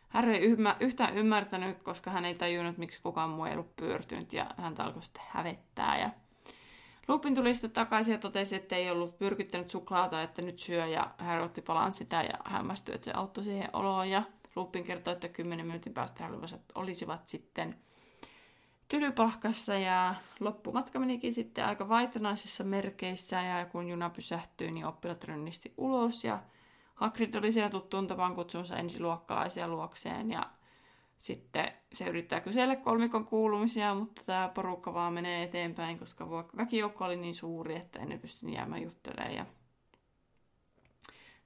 Harry ei ymmär, yhtään ymmärtänyt, koska hän ei tajunnut, miksi kukaan muu ei ollut pyörtynyt ja häntä alkoi sitten hävettää. Ja Lupin tuli sitten takaisin ja totesi, että ei ollut pyrkyttänyt suklaata, että nyt syö ja Harry otti palan sitä ja hämmästyi, että se auttoi siihen oloon. Ja Lupin kertoi, että 10 minuutin päästä he olisivat sitten tylypahkassa ja loppumatka menikin sitten aika vaitonaisissa merkeissä ja kun juna pysähtyi, niin oppilat rönnisti ulos ja Hagrid oli siellä tuttuun tapaan kutsumassa ensiluokkalaisia luokseen ja sitten se yrittää kysellä kolmikon kuulumisia, mutta tämä porukka vaan menee eteenpäin, koska väkijoukko oli niin suuri, että ei ne pystynyt jäämään juttelemaan. Ja...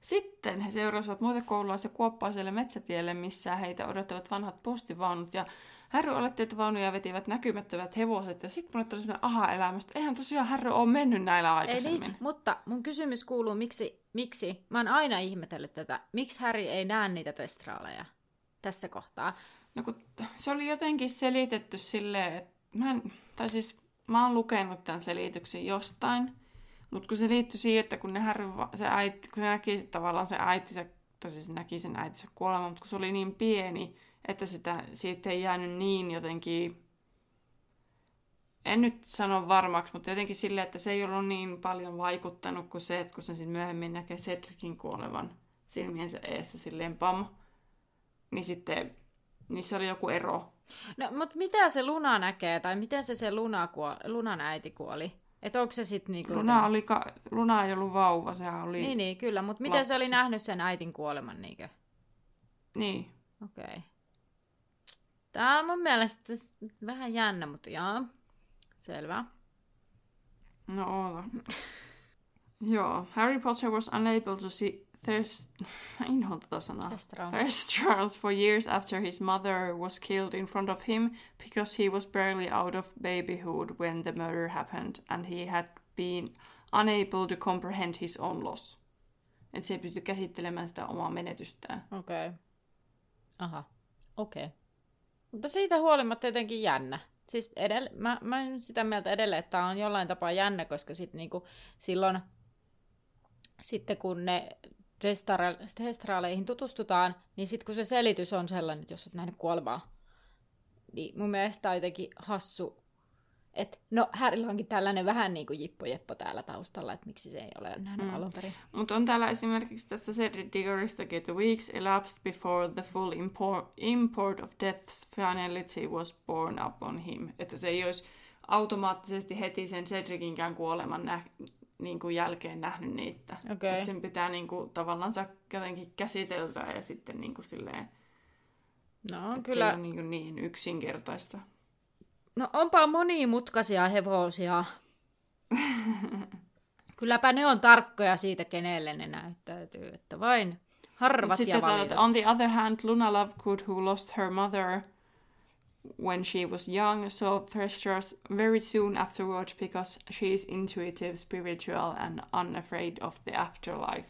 Sitten he seurasivat muita koululaisia kuoppaiselle metsätielle, missä heitä odottavat vanhat postivaunut ja Härry oletti, että vaunuja vetivät näkymättömät hevoset ja sitten mulle tuli sellainen aha-elämys, että eihän tosiaan Härry ole mennyt näillä Ei aikaisemmin. niin, mutta mun kysymys kuuluu, miksi, miksi, mä oon aina ihmetellyt tätä, miksi Harry ei näe niitä testraaleja tässä kohtaa? No kun se oli jotenkin selitetty silleen, että mä en, tai siis mä oon lukenut tämän selityksen jostain, mutta kun se liittyi siihen, että kun ne Harry, se äiti, kun se näki tavallaan se äitinsä tai siis näki sen äitinsä kuoleman, mutta kun se oli niin pieni, että sitä, siitä ei jäänyt niin jotenkin, en nyt sano varmaksi, mutta jotenkin silleen, että se ei ollut niin paljon vaikuttanut kuin se, että kun se sitten myöhemmin näkee Cedricin kuolevan silmiensä eessä silleen pam, niin sitten niin se oli joku ero. No, mutta mitä se Luna näkee, tai miten se se Luna kuoli, Lunan äiti kuoli? Että onko se sitten niinku... Luna, oli ka... Luna ei ollut vauva, sehän oli Niin, niin, kyllä, mutta miten se oli nähnyt sen äitin kuoleman niinkö? Niin. Okei. Okay. Tämä on mun mielestä vähän jännä, mutta jaa. Selvä. No oota. Joo, Harry Potter was unable to see Thirst... Mä inhoan sanaa. Thestral. Thirst Charles for years after his mother was killed in front of him because he was barely out of babyhood when the murder happened and he had been unable to comprehend his own loss. Että se ei pysty käsittelemään sitä omaa menetystään. Okei. Okay. Aha. Okei. Okay. Mutta siitä huolimatta jotenkin jännä. Siis edell- mä, mä oon sitä mieltä edelleen, että tämä on jollain tapaa jännä, koska sit niinku silloin sitten kun ne testra- testraaleihin tutustutaan, niin sitten kun se selitys on sellainen, että jos olet nähnyt kuolemaa, niin mun mielestä on jotenkin hassu, että no Härillä onkin tällainen vähän niin kuin Jippo Jeppo täällä taustalla, että miksi se ei ole nähnyt mm. alun perin. Mutta on täällä esimerkiksi tästä Cedric Diggorystakin, että weeks elapsed before the full import, import of death's finality was born upon him. Että se ei olisi automaattisesti heti sen Cedricinkään kuoleman nä- niin kuin jälkeen nähnyt niitä. Okei. Et sen pitää niin kuin, tavallaan jotenkin käsiteltyä ja sitten niin kuin silleen, No on että kyllä, se on niin, kuin niin yksinkertaista. No onpa monimutkaisia hevosia. Kylläpä ne on tarkkoja siitä, kenelle ne näyttäytyy, että vain harvat sitten ja että on the other hand, Luna Lovegood, who lost her mother when she was young, saw Threshers very soon afterwards because she is intuitive, spiritual and unafraid of the afterlife.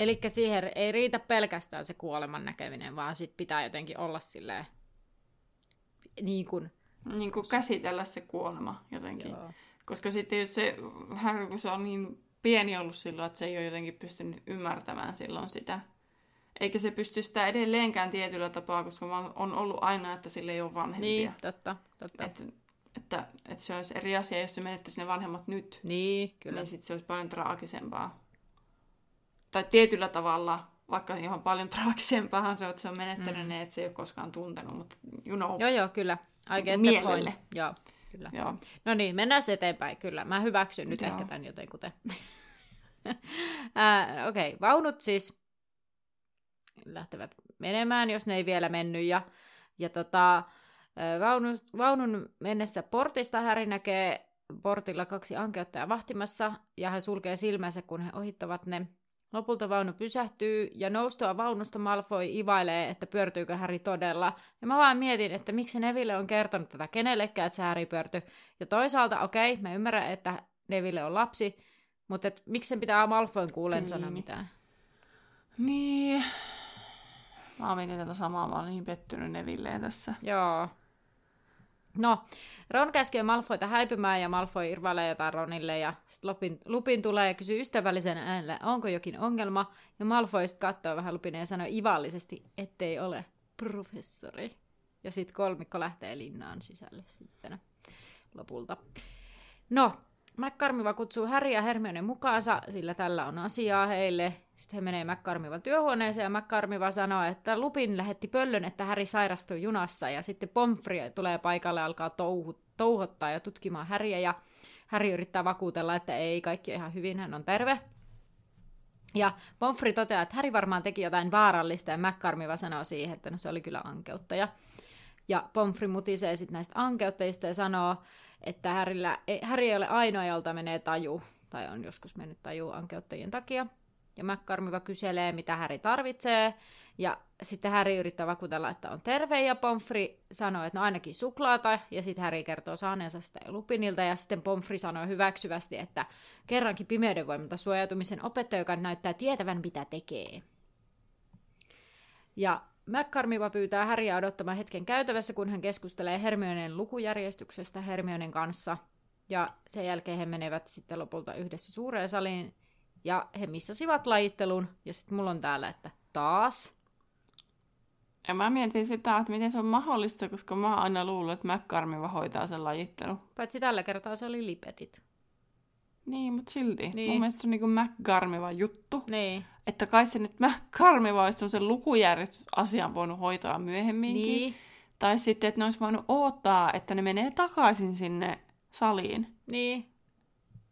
Eli siihen ei riitä pelkästään se kuoleman näkeminen, vaan sit pitää jotenkin olla silleen niin kuin, Niin kuin käsitellä se kuolema jotenkin. joo. Koska sitten jos se, Harry, kun se on niin pieni ollut silloin, että se ei ole jotenkin pystynyt ymmärtämään silloin sitä. Eikä se pysty sitä edelleenkään tietyllä tapaa, koska on ollut aina, että sillä ei ole vanhempia. Niin, totta, totta. Että, että, että se olisi eri asia, jos se menettäisi ne vanhemmat nyt. Niin, kyllä. Niin sitten se olisi paljon traagisempaa. Tai tietyllä tavalla, vaikka ihan paljon traagisempaahan se että se on menettänyt mm. ne, että se ei ole koskaan tuntenut, mutta you know. Joo, joo, kyllä. I get the Mielelle. point. Joo, kyllä. Joo. No niin, mennään eteenpäin, kyllä. Mä hyväksyn nyt Joo. ehkä tämän jotenkuten. Äh, Okei, okay. vaunut siis lähtevät menemään, jos ne ei vielä mennyt. Ja, ja tota, vaunun, vaunun mennessä portista Häri näkee portilla kaksi ankeuttajaa vahtimassa, ja hän sulkee silmänsä, kun he ohittavat ne. Lopulta vaunu pysähtyy, ja noustua vaunusta Malfoy ivailee, että pyörtyykö Häri todella. Ja mä vaan mietin, että miksi Neville on kertonut tätä kenellekään, että se Häri pyörtyi. Ja toisaalta, okei, okay, mä ymmärrän, että Neville on lapsi, mutta et, miksi sen pitää Malfoyn kuulen sanoa Niin. mitään? Niin. Mä mietin tätä samaa, mä olin niin pettynyt Nevilleen tässä. Joo. No, Ron käskee Malfoyta häipymään ja Malfoy irvailee jotain Ronille ja sitten Lupin, Lupin tulee ja kysyy ystävällisen äänellä, onko jokin ongelma. Ja Malfoy sit katsoo vähän Lupin ja sanoo ivallisesti, ettei ole professori. Ja sitten kolmikko lähtee linnaan sisälle sitten lopulta. No, McCarmiva kutsuu Harry ja Hermione mukaansa, sillä tällä on asiaa heille. Sitten he menee McCarmivan työhuoneeseen ja McCarmiva sanoo, että Lupin lähetti pöllön, että Harry sairastui junassa. Ja sitten Pomfrey tulee paikalle ja alkaa touhu, touhottaa ja tutkimaan Harryä. Ja Harry yrittää vakuutella, että ei, kaikki ihan hyvin, hän on terve. Ja Pomfrey toteaa, että Harry varmaan teki jotain vaarallista ja McCarmiva sanoo siihen, että no se oli kyllä ankeuttaja. Ja Pomfrey mutisee sitten näistä ankeuttajista ja sanoo, että Harryllä, ei, Harry ei ole ainoa, jolta menee taju, tai on joskus mennyt taju ankeuttajien takia. Ja McCarmiva kyselee, mitä Harry tarvitsee, ja sitten Harry yrittää vakuutella, että on terve, ja Pomfrey sanoo, että no ainakin suklaata, ja sitten Harry kertoo saaneensa sitä Lupinilta, ja sitten Pomfrey sanoo hyväksyvästi, että kerrankin pimeyden voimalta suojautumisen opettaja, joka näyttää tietävän, mitä tekee. Ja McCarmiva pyytää Harryä odottamaan hetken käytävässä, kun hän keskustelee Hermionen lukujärjestyksestä Hermionen kanssa. Ja sen jälkeen he menevät sitten lopulta yhdessä suureen saliin. Ja he missasivat lajittelun, ja sitten mulla on täällä, että taas. Ja mä mietin sitä, että miten se on mahdollista, koska mä oon aina luullut, että McCarmiva hoitaa sen lajittelun. Paitsi tällä kertaa se oli lipetit. Niin, mutta silti. Niin. Niin. Mun mielestä se on niinku McCarmiva juttu. Niin. Että kai se nyt McCarmiva olisi sen lukujärjestysasian voinut hoitaa myöhemminkin. Niin. Tai sitten, että ne olisi voinut odottaa, että ne menee takaisin sinne saliin. Niin.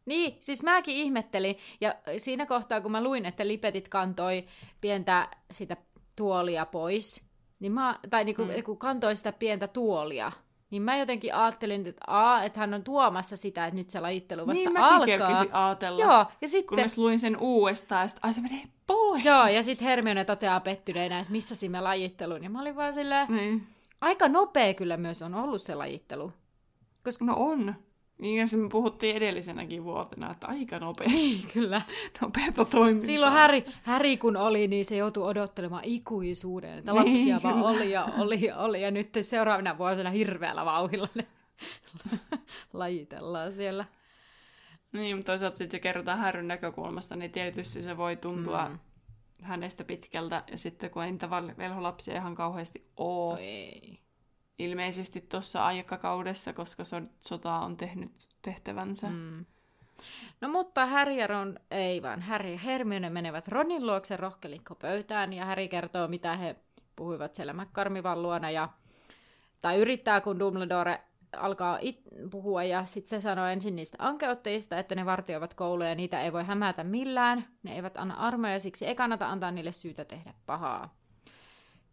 Niin, siis mäkin ihmettelin. Ja siinä kohtaa, kun mä luin, että lipetit kantoi pientä sitä tuolia pois, niin mä, tai niinku, mm. kun kantoi sitä pientä tuolia, niin mä jotenkin ajattelin, että, aa, että hän on tuomassa sitä, että nyt se lajittelu vasta niin mäkin alkaa. ajatella. Joo, ja Kun sitten... mä luin sen uudestaan, ja sit, ai se menee pois. Joo, ja sitten Hermione toteaa pettyneenä, että missä me lajittelun. Ja mä olin vaan silleen, Niin. aika nopea kyllä myös on ollut se lajittelu. No on. Niin se me puhuttiin edellisenäkin vuotena, että aika nopea, Niin, kyllä. nopeata toimintaa. Silloin Häri, Häri kun oli, niin se joutui odottelemaan ikuisuuden. Että Niin, lapsia vaan kyllä. oli ja oli ja oli. Ja nyt seuraavina vuosina hirveällä vauhilla ne lajitellaan siellä. Niin, mutta toisaalta sitten se kerrotaan Härryn näkökulmasta, niin tietysti se voi tuntua Mm. hänestä pitkältä. Ja sitten kun ei niitä velholapsia ihan kauheasti ole, Oi ei. Ilmeisesti tuossa aikakaudessa, koska so- sota on tehnyt tehtävänsä. Mm. No mutta Harry ja Ron, ei vaan Harry ja Hermione menevät Ronin luokse rohkelikko pöytään ja Harry kertoo, mitä he puhuivat siellä McCarmivan luona ja, tai yrittää, kun Dumbledore alkaa it- puhua ja sitten se sanoo ensin niistä ankeuttajista, että ne vartioivat kouluja ja niitä ei voi hämätä millään. Ne eivät anna armoja, siksi ei kannata antaa niille syytä tehdä pahaa.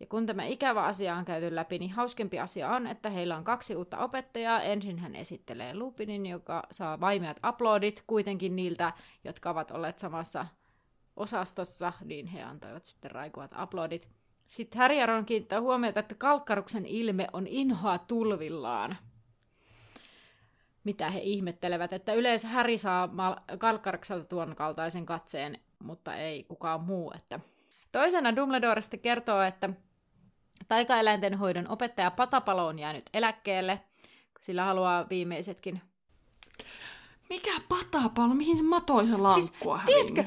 Ja kun tämä ikävä asia on käyty läpi, niin hauskempi asia on, että heillä on kaksi uutta opettajaa. Ensin hän esittelee Lupinin, joka saa vaimeat aplodit kuitenkin niiltä, jotka ovat olleet samassa osastossa, niin he antoivat sitten raikuvat aplodit. Sitten Harry ja Ron kiinnittää huomiota, että Kalkkaruksen ilme on inhoa tulvillaan. Mitä he ihmettelevät, että yleensä Harry saa Kalkkarukselta tuon kaltaisen katseen, mutta ei kukaan muu. Että... Toisena Dumbledore kertoo, että taikaeläinten hoidon opettaja Patapalo on jäänyt eläkkeelle, sillä haluaa viimeisetkin Mikä patapallo? Mihin se matoisa lankkua Siis, tiedätkö,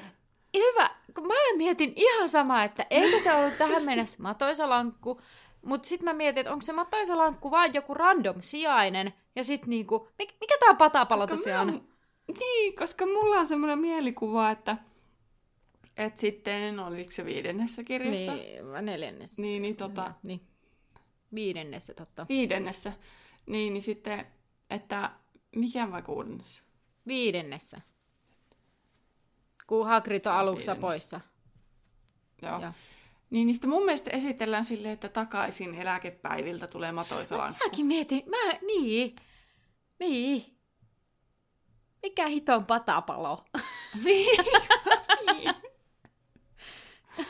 hyvä, kun mä mietin ihan samaa, että eikö se ollut tähän mennessä matoisa lankku, mutta sitten mä mietin, että onko se matoisa lankku vaan joku random sijainen, ja sitten niinku, mik, mikä tää patapalo Koska tosiaan? Mä, niin, koska mulla on semmoinen mielikuva, että, että sitten, oliko se viidennessä kirjassa? Niin, vai neljännessä. Niin, niin tota, Niin. Viidennessä, totta. viidennessä. Niin, niin sitten, että mikä vai kuudennessa? Viidennessä. Kun Hagrid on alussa poissa. Joo. Joo. Niin, niin sitten mun mielestä esitellään silleen, että takaisin eläkepäiviltä tulee matoisa lankku. Mäkin mietin, mä, niin, niin. Mikä hiton patapalo? niin. niin.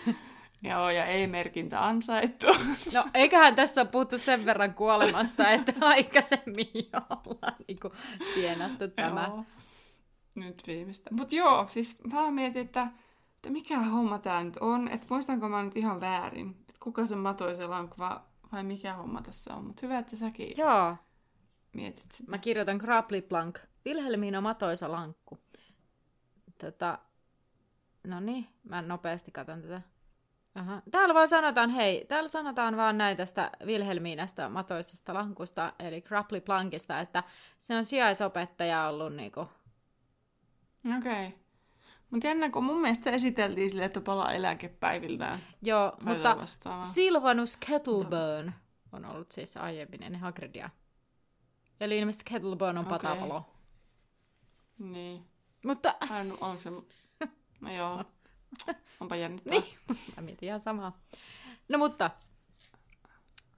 Joo, ja ei merkintä ansaittu. No, eiköhän tässä ole puhuttu sen verran kuolemasta, että aikaisemmin jo ollaan niin kuin tienattu tämä. Joo. Nyt viimeistä. Mutta joo, siis mä mietin, että, että mikä homma tää nyt on. Että muistanko mä nyt ihan väärin. Että kuka se matoisa lankku vai, vai mikä homma tässä on. Mutta hyvä, että säkin Joo, mietit sitä. mä kirjoitan Krapliplank. Wilhelmiina matoisa lankku. Tota, no niin, mä nopeasti katson tätä. Aha. Täällä vaan sanotaan, hei, täällä sanotaan vaan näin tästä Wilhelmiinasta matoisesta lankusta, eli Krapliplankista, että se on sijaisopettaja ollut niinku Okei. Okay. Mutta jännä, kun mun mielestä se esiteltiin silleen, että palaa eläkepäiviltään. Joo, Tai mutta vastaavaa. Silvanus Kettleburn on ollut siis aiemmin ennen Hagridia. Eli ilmeisesti Kettleburn on Okei. patapalo. Niin. Mutta Ai, no, onko se... No joo. Onpa jännittävää. Niin, mä mietin ihan samaa. No mutta,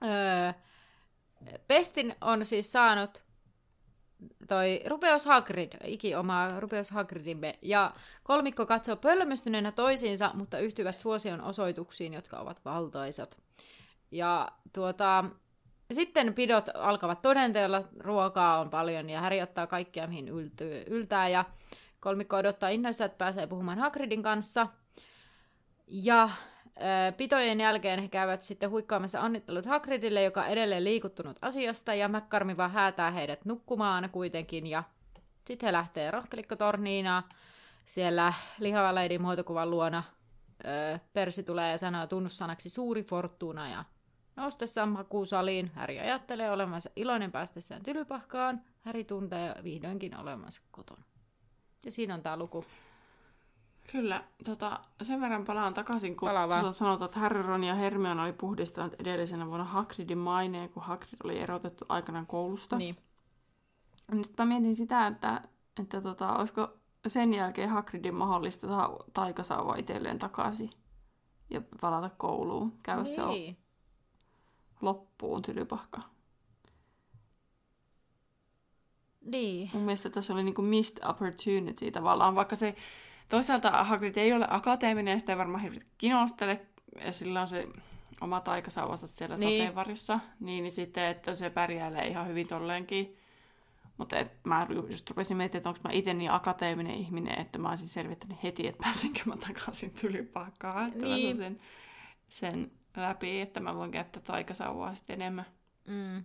öö, Pestin on siis saanut toi Rupeus Hagrid, iki oma Rupeus Hagridimme, ja kolmikko katsoo pölmystyneenä toisiinsa, mutta yhtyvät suosion osoituksiin, jotka ovat valtaisat. Ja tuota, sitten pidot alkavat todenteella, ruokaa on paljon ja Häri ottaa kaikkea, mihin yltyy, yltää, ja kolmikko odottaa innoissa, että pääsee puhumaan Hagridin kanssa. Ja pitojen jälkeen he käyvät sitten huikkaamassa onnittelut Hagridille, joka on edelleen liikuttunut asiasta, ja McCarmi vaan häätää heidät nukkumaan kuitenkin, ja sitten he lähtee rohkelikkotorniin, ja siellä lihava muotokuvan luona Persi tulee ja sanoo tunnussanaksi suuri fortuna ja Noustessaan makuusaliin Häri ajattelee olevansa iloinen päästessään tylypahkaan. Häri tuntee vihdoinkin olevansa kotona. Ja siinä on tämä luku. Kyllä, tota, sen verran palaan takaisin, kun Palaa sanotaan, että Harry, Ron ja Hermione oli puhdistanut edellisenä vuonna Hagridin maineen, kun Hagrid oli erotettu aikanaan koulusta. Niin. Nyt mä mietin sitä, että, että tota, olisiko sen jälkeen Hagridin mahdollista saada taikasauva itselleen takaisin ja palata kouluun, käydä niin. se loppuun tylypahka. Niin. Mun mielestä tässä oli niinku missed opportunity tavallaan, vaikka se toisaalta Hagrid ei ole akateeminen ja sitä ei varmaan hirveästi kinostele, ja sillä on se oma taikasauvansa siellä niin. sateenvarjossa, niin, niin sitten, että se pärjäilee ihan hyvin tolleenkin. Mutta mä just rupesin miettimään, että onko mä itse niin akateeminen ihminen, että mä olisin selvittänyt heti, että pääsinkö mä takaisin tylypahkaan. Niin. Sen, sen läpi, että mä voin käyttää taikasauvaa sitten enemmän. Mm.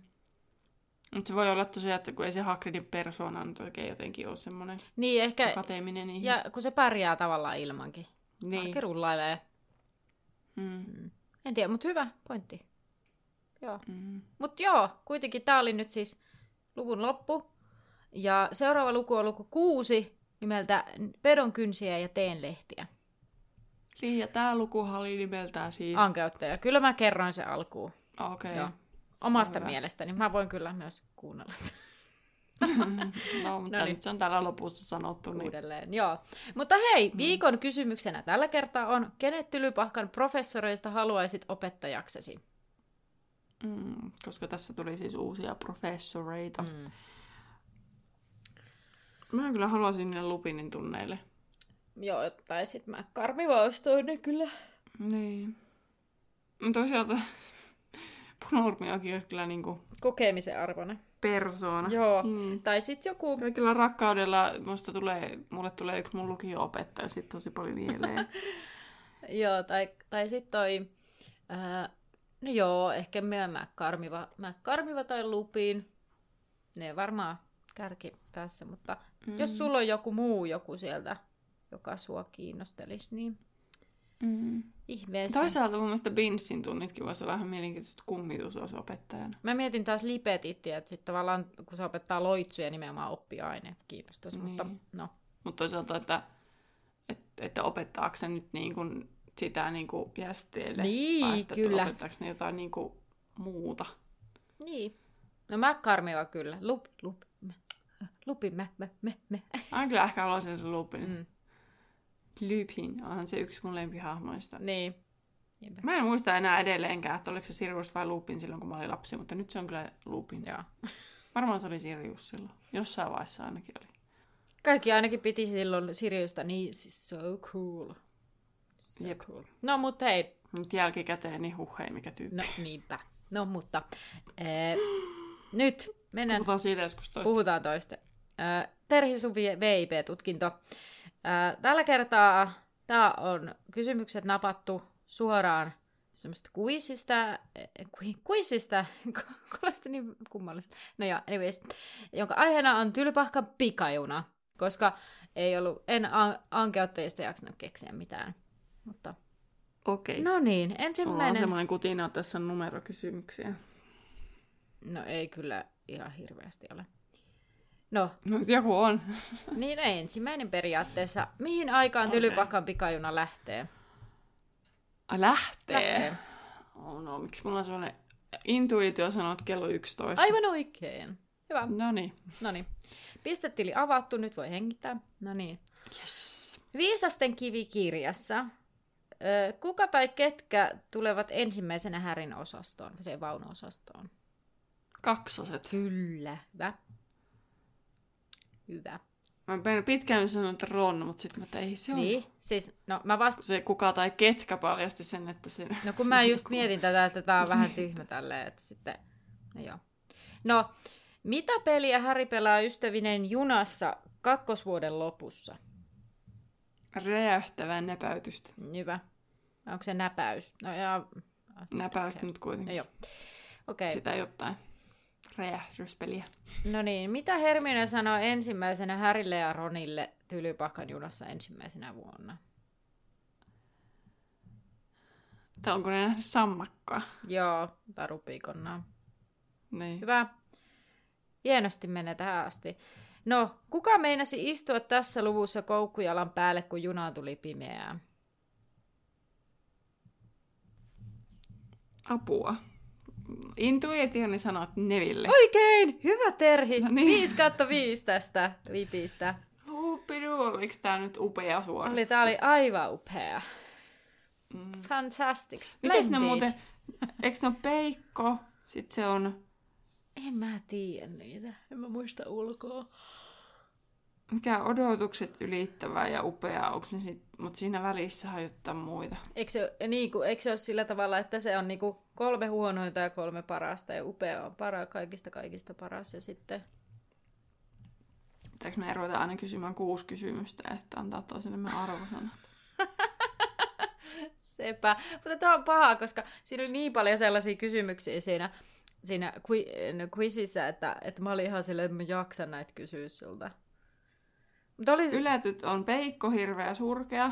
Mutta se voi olla tosiaan, että kun ei se Hagridin persoona nyt oikein jotenkin ole semmoinen niin, ehkä, akateeminen ihminen. Ja kun se pärjää tavallaan ilmankin. Niin. Arki rullailee. Mm. Mm. En tiedä, mutta hyvä pointti. Joo. Mm. Mutta joo, kuitenkin tämä oli nyt siis luvun loppu. Ja seuraava luku on luku kuusi nimeltä Pedon kynsiä ja teen lehtiä. Niin, ja tämä lukuhan oli nimeltään siis... Ankäyttäjä. Kyllä mä kerroin se alkuun. Okei. Okay. Omasta Hyvä. mielestäni. Mä voin kyllä myös kuunnella. no, mutta no niin. nyt se on täällä lopussa sanottu. Niin... Uudelleen, joo. Mutta hei, mm. viikon kysymyksenä tällä kertaa on, kenet Tylypahkan professoreista haluaisit opettajaksesi? Mm, koska tässä tuli siis uusia professoreita. Mm. Mä kyllä haluaisin ne Lupinin tunneille. Joo, tai sit mä karmivaustoin ne kyllä. Niin. Mutta toisaalta Punormiokin on kyllä niinku... Kokemisen arvona. Persoona. Joo. Mm. Tai sit joku... Kaikilla rakkaudella musta tulee, mulle tulee yksi mun lukio-opettaja sit tosi paljon mieleen. joo, tai, tai sit toi... Ää, no joo, ehkä mä, mä, karmiva, mä karmiva tai lupin. Ne varmaan kärki tässä, mutta mm. jos sulla on joku muu joku sieltä joka sua kiinnostelisi, niin mm. ihmeessä. Toisaalta mun mielestä Binsin tunnitkin voisi olla ihan mielenkiintoista kummitus olisi opettajana. Mä mietin taas lipetittiä, että sitten tavallaan kun se opettaa loitsuja nimenomaan oppiaine kiinnostaisi, niin. mutta no. Mutta toisaalta, että, että, että opettaako se nyt niin kuin sitä niin kuin jästeelle, niin, vai että kyllä. opettaako ne jotain niin kuin muuta. Niin. No mä karmiva kyllä. Lup, lup, me. Lupi, me, me, me, me. Mä kyllä ehkä haluaisin sen lupin. Mm. Lupin, onhan se yksi mun lempihahmoista. Niin. Jepä. Mä en muista enää edelleenkään, että oliko se Sirius vai Lupin silloin, kun mä olin lapsi, mutta nyt se on kyllä Lupin. Joo. Varmaan se oli Sirius silloin. Jossain vaiheessa ainakin oli. Kaikki ainakin piti silloin Siriusta niin siis so cool. So Jep. cool. No mutta hei. Nyt jälkikäteen niin huh, hei, mikä tyyppi. No niinpä. No mutta ee, nyt mennään. Puhutaan siitä joskus toista. Puhutaan toista. Ee, Terhi Suvi VIP-tutkinto. Tällä kertaa tämä on kysymykset napattu suoraan semmoista kuisista, kuisista, kuulosti niin kummallista. No joo, anyways, jonka aiheena on tylpahka pikajuna, koska ei ollut, en an- ankeuttajista jaksanut keksiä mitään. Mutta... Okei. Okay. No niin, ensimmäinen... Ollaan semmoinen kutina, tässä on numerokysymyksiä. No ei kyllä ihan hirveästi ole. No. no joku on. niin no ensimmäinen periaatteessa. Mihin aikaan okay. Tylypakan pikajuna lähtee? A, lähtee? lähtee. Oh no, miksi mulla on sellainen intuitio sanoa, että kello 11? Aivan oikein. Hyvä. No niin. No niin. Pistetili avattu, nyt voi hengittää. No niin. Yes. Viisasten kivikirjassa. Kuka tai ketkä tulevat ensimmäisenä Härin osastoon, se vaunuosastoon? Kaksoset. Kyllä, hyvä. Hyvä. Mä pitkään sanoin, että Ron, mutta sitten mä ei se Niin, siis, no mä vasta... Se kuka tai ketkä paljasti sen, että se... No kun mä just mietin tätä, että tää on vähän tyhmä tälleen, että sitten... No joo. No, mitä peliä Häri pelaa ystävinen junassa kakkosvuoden lopussa? Räjähtävää näpäytystä. Hyvä. Onko se näpäys? No ja... Näpäys nyt kuitenkin. No, joo. Okei. Okay. Sitä jotain räjähdyspeliä. No niin, mitä Hermione sanoo ensimmäisenä Härille ja Ronille Tylypahkan junassa ensimmäisenä vuonna. Tai onko ne nähnyt sammakkoa? Joo, tarupiikonnaa. Niin. Hyvä. Hienosti menee tähän asti. No, kuka meinasi istua tässä luvussa koukkujalan päälle, kun juna tuli pimeää? Apua. Intuitioni sanoo, että Neville. Oikein! Hyvä Terhi! No niin. niin. 5 kautta 5 tästä vipistä. Huppidu, oliko tää nyt upea suoritus? Oli, tää oli aivan upea. Mm. Fantastic, splendid. Mites ne muuten, eikö ne ole peikko, sit se on, En mä tiedä niitä. En mä muista ulkoa. mikä odotukset ylittävää ja upea, onko ne sit, mutta siinä välissä jotain muita. Eikö se, niin kuin, eikö se ole sillä tavalla, että se on niinku kolme huonointa ja kolme parasta ja upea on para, kaikista kaikista paras ja sitten... Pitääkö me ruveta aina kysymään kuusi kysymystä ja sitten antaa toisellemme arvosanat? Sepä. Mutta tämä on paha, koska siinä oli niin paljon sellaisia kysymyksiä siinä, siinä no, quizissä, että, että mä olin ihan silleen, että mä jaksan näitä kysyä sulta. Mutta oli... Yletyt on peikko, hirveä ja surkea.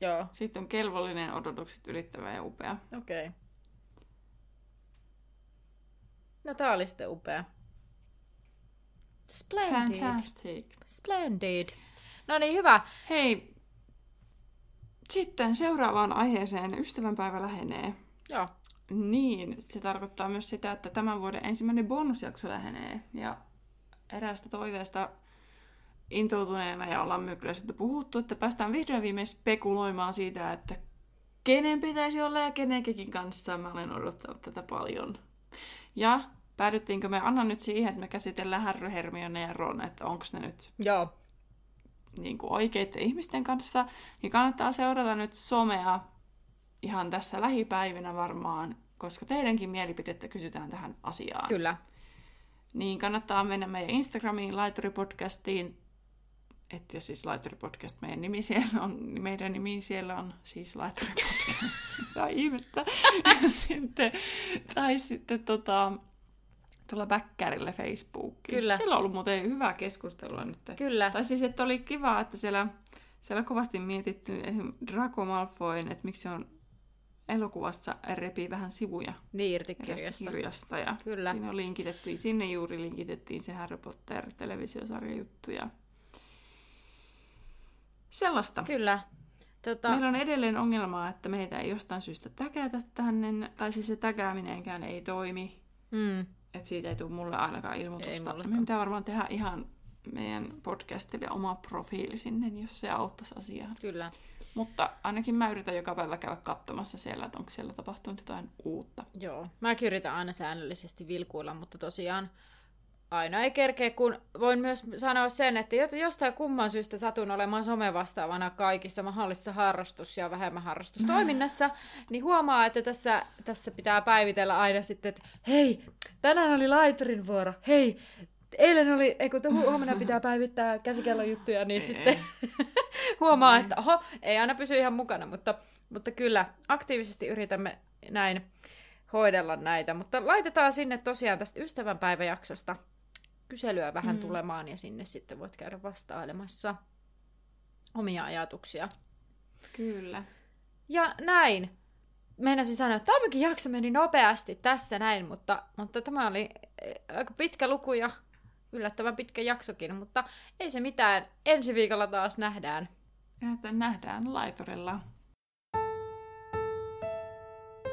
Joo, Sitten on kelvollinen, odotukset ylittävä ja upea. okei. Okay. No tää oli sitten upea. Splendid. Fantastic. Splendid. No niin, hyvä. Hei, sitten seuraavaan aiheeseen ystävänpäivä lähenee. Joo. Niin, se tarkoittaa myös sitä, että tämän vuoden ensimmäinen bonusjakso lähenee. Ja eräästä toiveesta intoutuneena ja ollaan myös kyllä sitten puhuttu, että päästään vihdoin viimein spekuloimaan siitä, että kenen pitäisi olla ja kenenkin kanssa. Mä olen odottanut tätä paljon. Ja päädyttiinkö me Anna nyt siihen, että me käsitellään Harry, Hermione ja Ron, että onko ne nyt Joo. niin kuin oikeiden ihmisten kanssa, niin kannattaa seurata nyt somea ihan tässä lähipäivinä varmaan, koska teidänkin mielipidettä kysytään tähän asiaan. Kyllä. Niin kannattaa mennä meidän Instagramiin, Laituripodcastiin, että siis Laituripodcast meidän nimi siellä on, niin meidän nimi siellä on siis Laituripodcast. Mitä ihmettä. Ja sitten, tai sitten tota, tulla Bäkkärille Facebookiin. Kyllä. Siellä on ollut muuten hyvää keskustelua nyt. Kyllä. Tai siis, että oli kiva, että siellä, siellä kovasti mietitty esim. Draco Malfoyn, että miksi se on elokuvassa repii vähän sivuja Niin irti kirjasta. kirjasta. Ja Kyllä. Siinä on linkitetty, sinne juuri linkitettiin se Harry Potter televisiosarja juttu ja sellaista. Kyllä. Tota, Meillä on edelleen ongelmaa, että meitä ei jostain syystä täkätä tänne, tai siis se täkääminenkään ei toimi, mm, että siitä ei tule mulle ainakaan ilmoitusta. Ei. Me pitää varmaan tehdä ihan meidän podcastille oma profiili sinne, jos se auttaisi asiaa. kyllä. Mutta ainakin mä yritän joka päivä käydä katsomassa siellä, että onko siellä tapahtunut jotain uutta. Joo. Mäkin yritän aina säännöllisesti vilkuilla, mutta tosiaan aina ei kerkeä, kun voin myös sanoa sen, että jostain kumman syystä satun olemaan somevastaavana kaikissa mahdollisissa harrastus- ja vähemmän harrastustoiminnassa, niin huomaa, että tässä, tässä pitää päivitellä aina sitten, että hei, tänään oli laiturin vuoro, hei, eilen oli, ei kun hu- huomenna pitää päivittää käsikellon juttuja, niin Ei. sitten huomaa, että oho, ei aina pysy ihan mukana, mutta, mutta kyllä aktiivisesti yritämme näin hoidella näitä. Mutta laitetaan sinne tosiaan tästä ystävänpäiväjaksosta kyselyä vähän Mm. tulemaan ja sinne sitten voit käydä vastailemassa omia ajatuksia. Kyllä. Ja näin. Meinasin sanoa, että tämäkin jakso meni nopeasti tässä näin, mutta, mutta tämä oli eh, aika pitkä luku ja yllättävän pitkä jaksokin, mutta ei se mitään. Ensi viikolla taas nähdään. Nähdään laiturilla.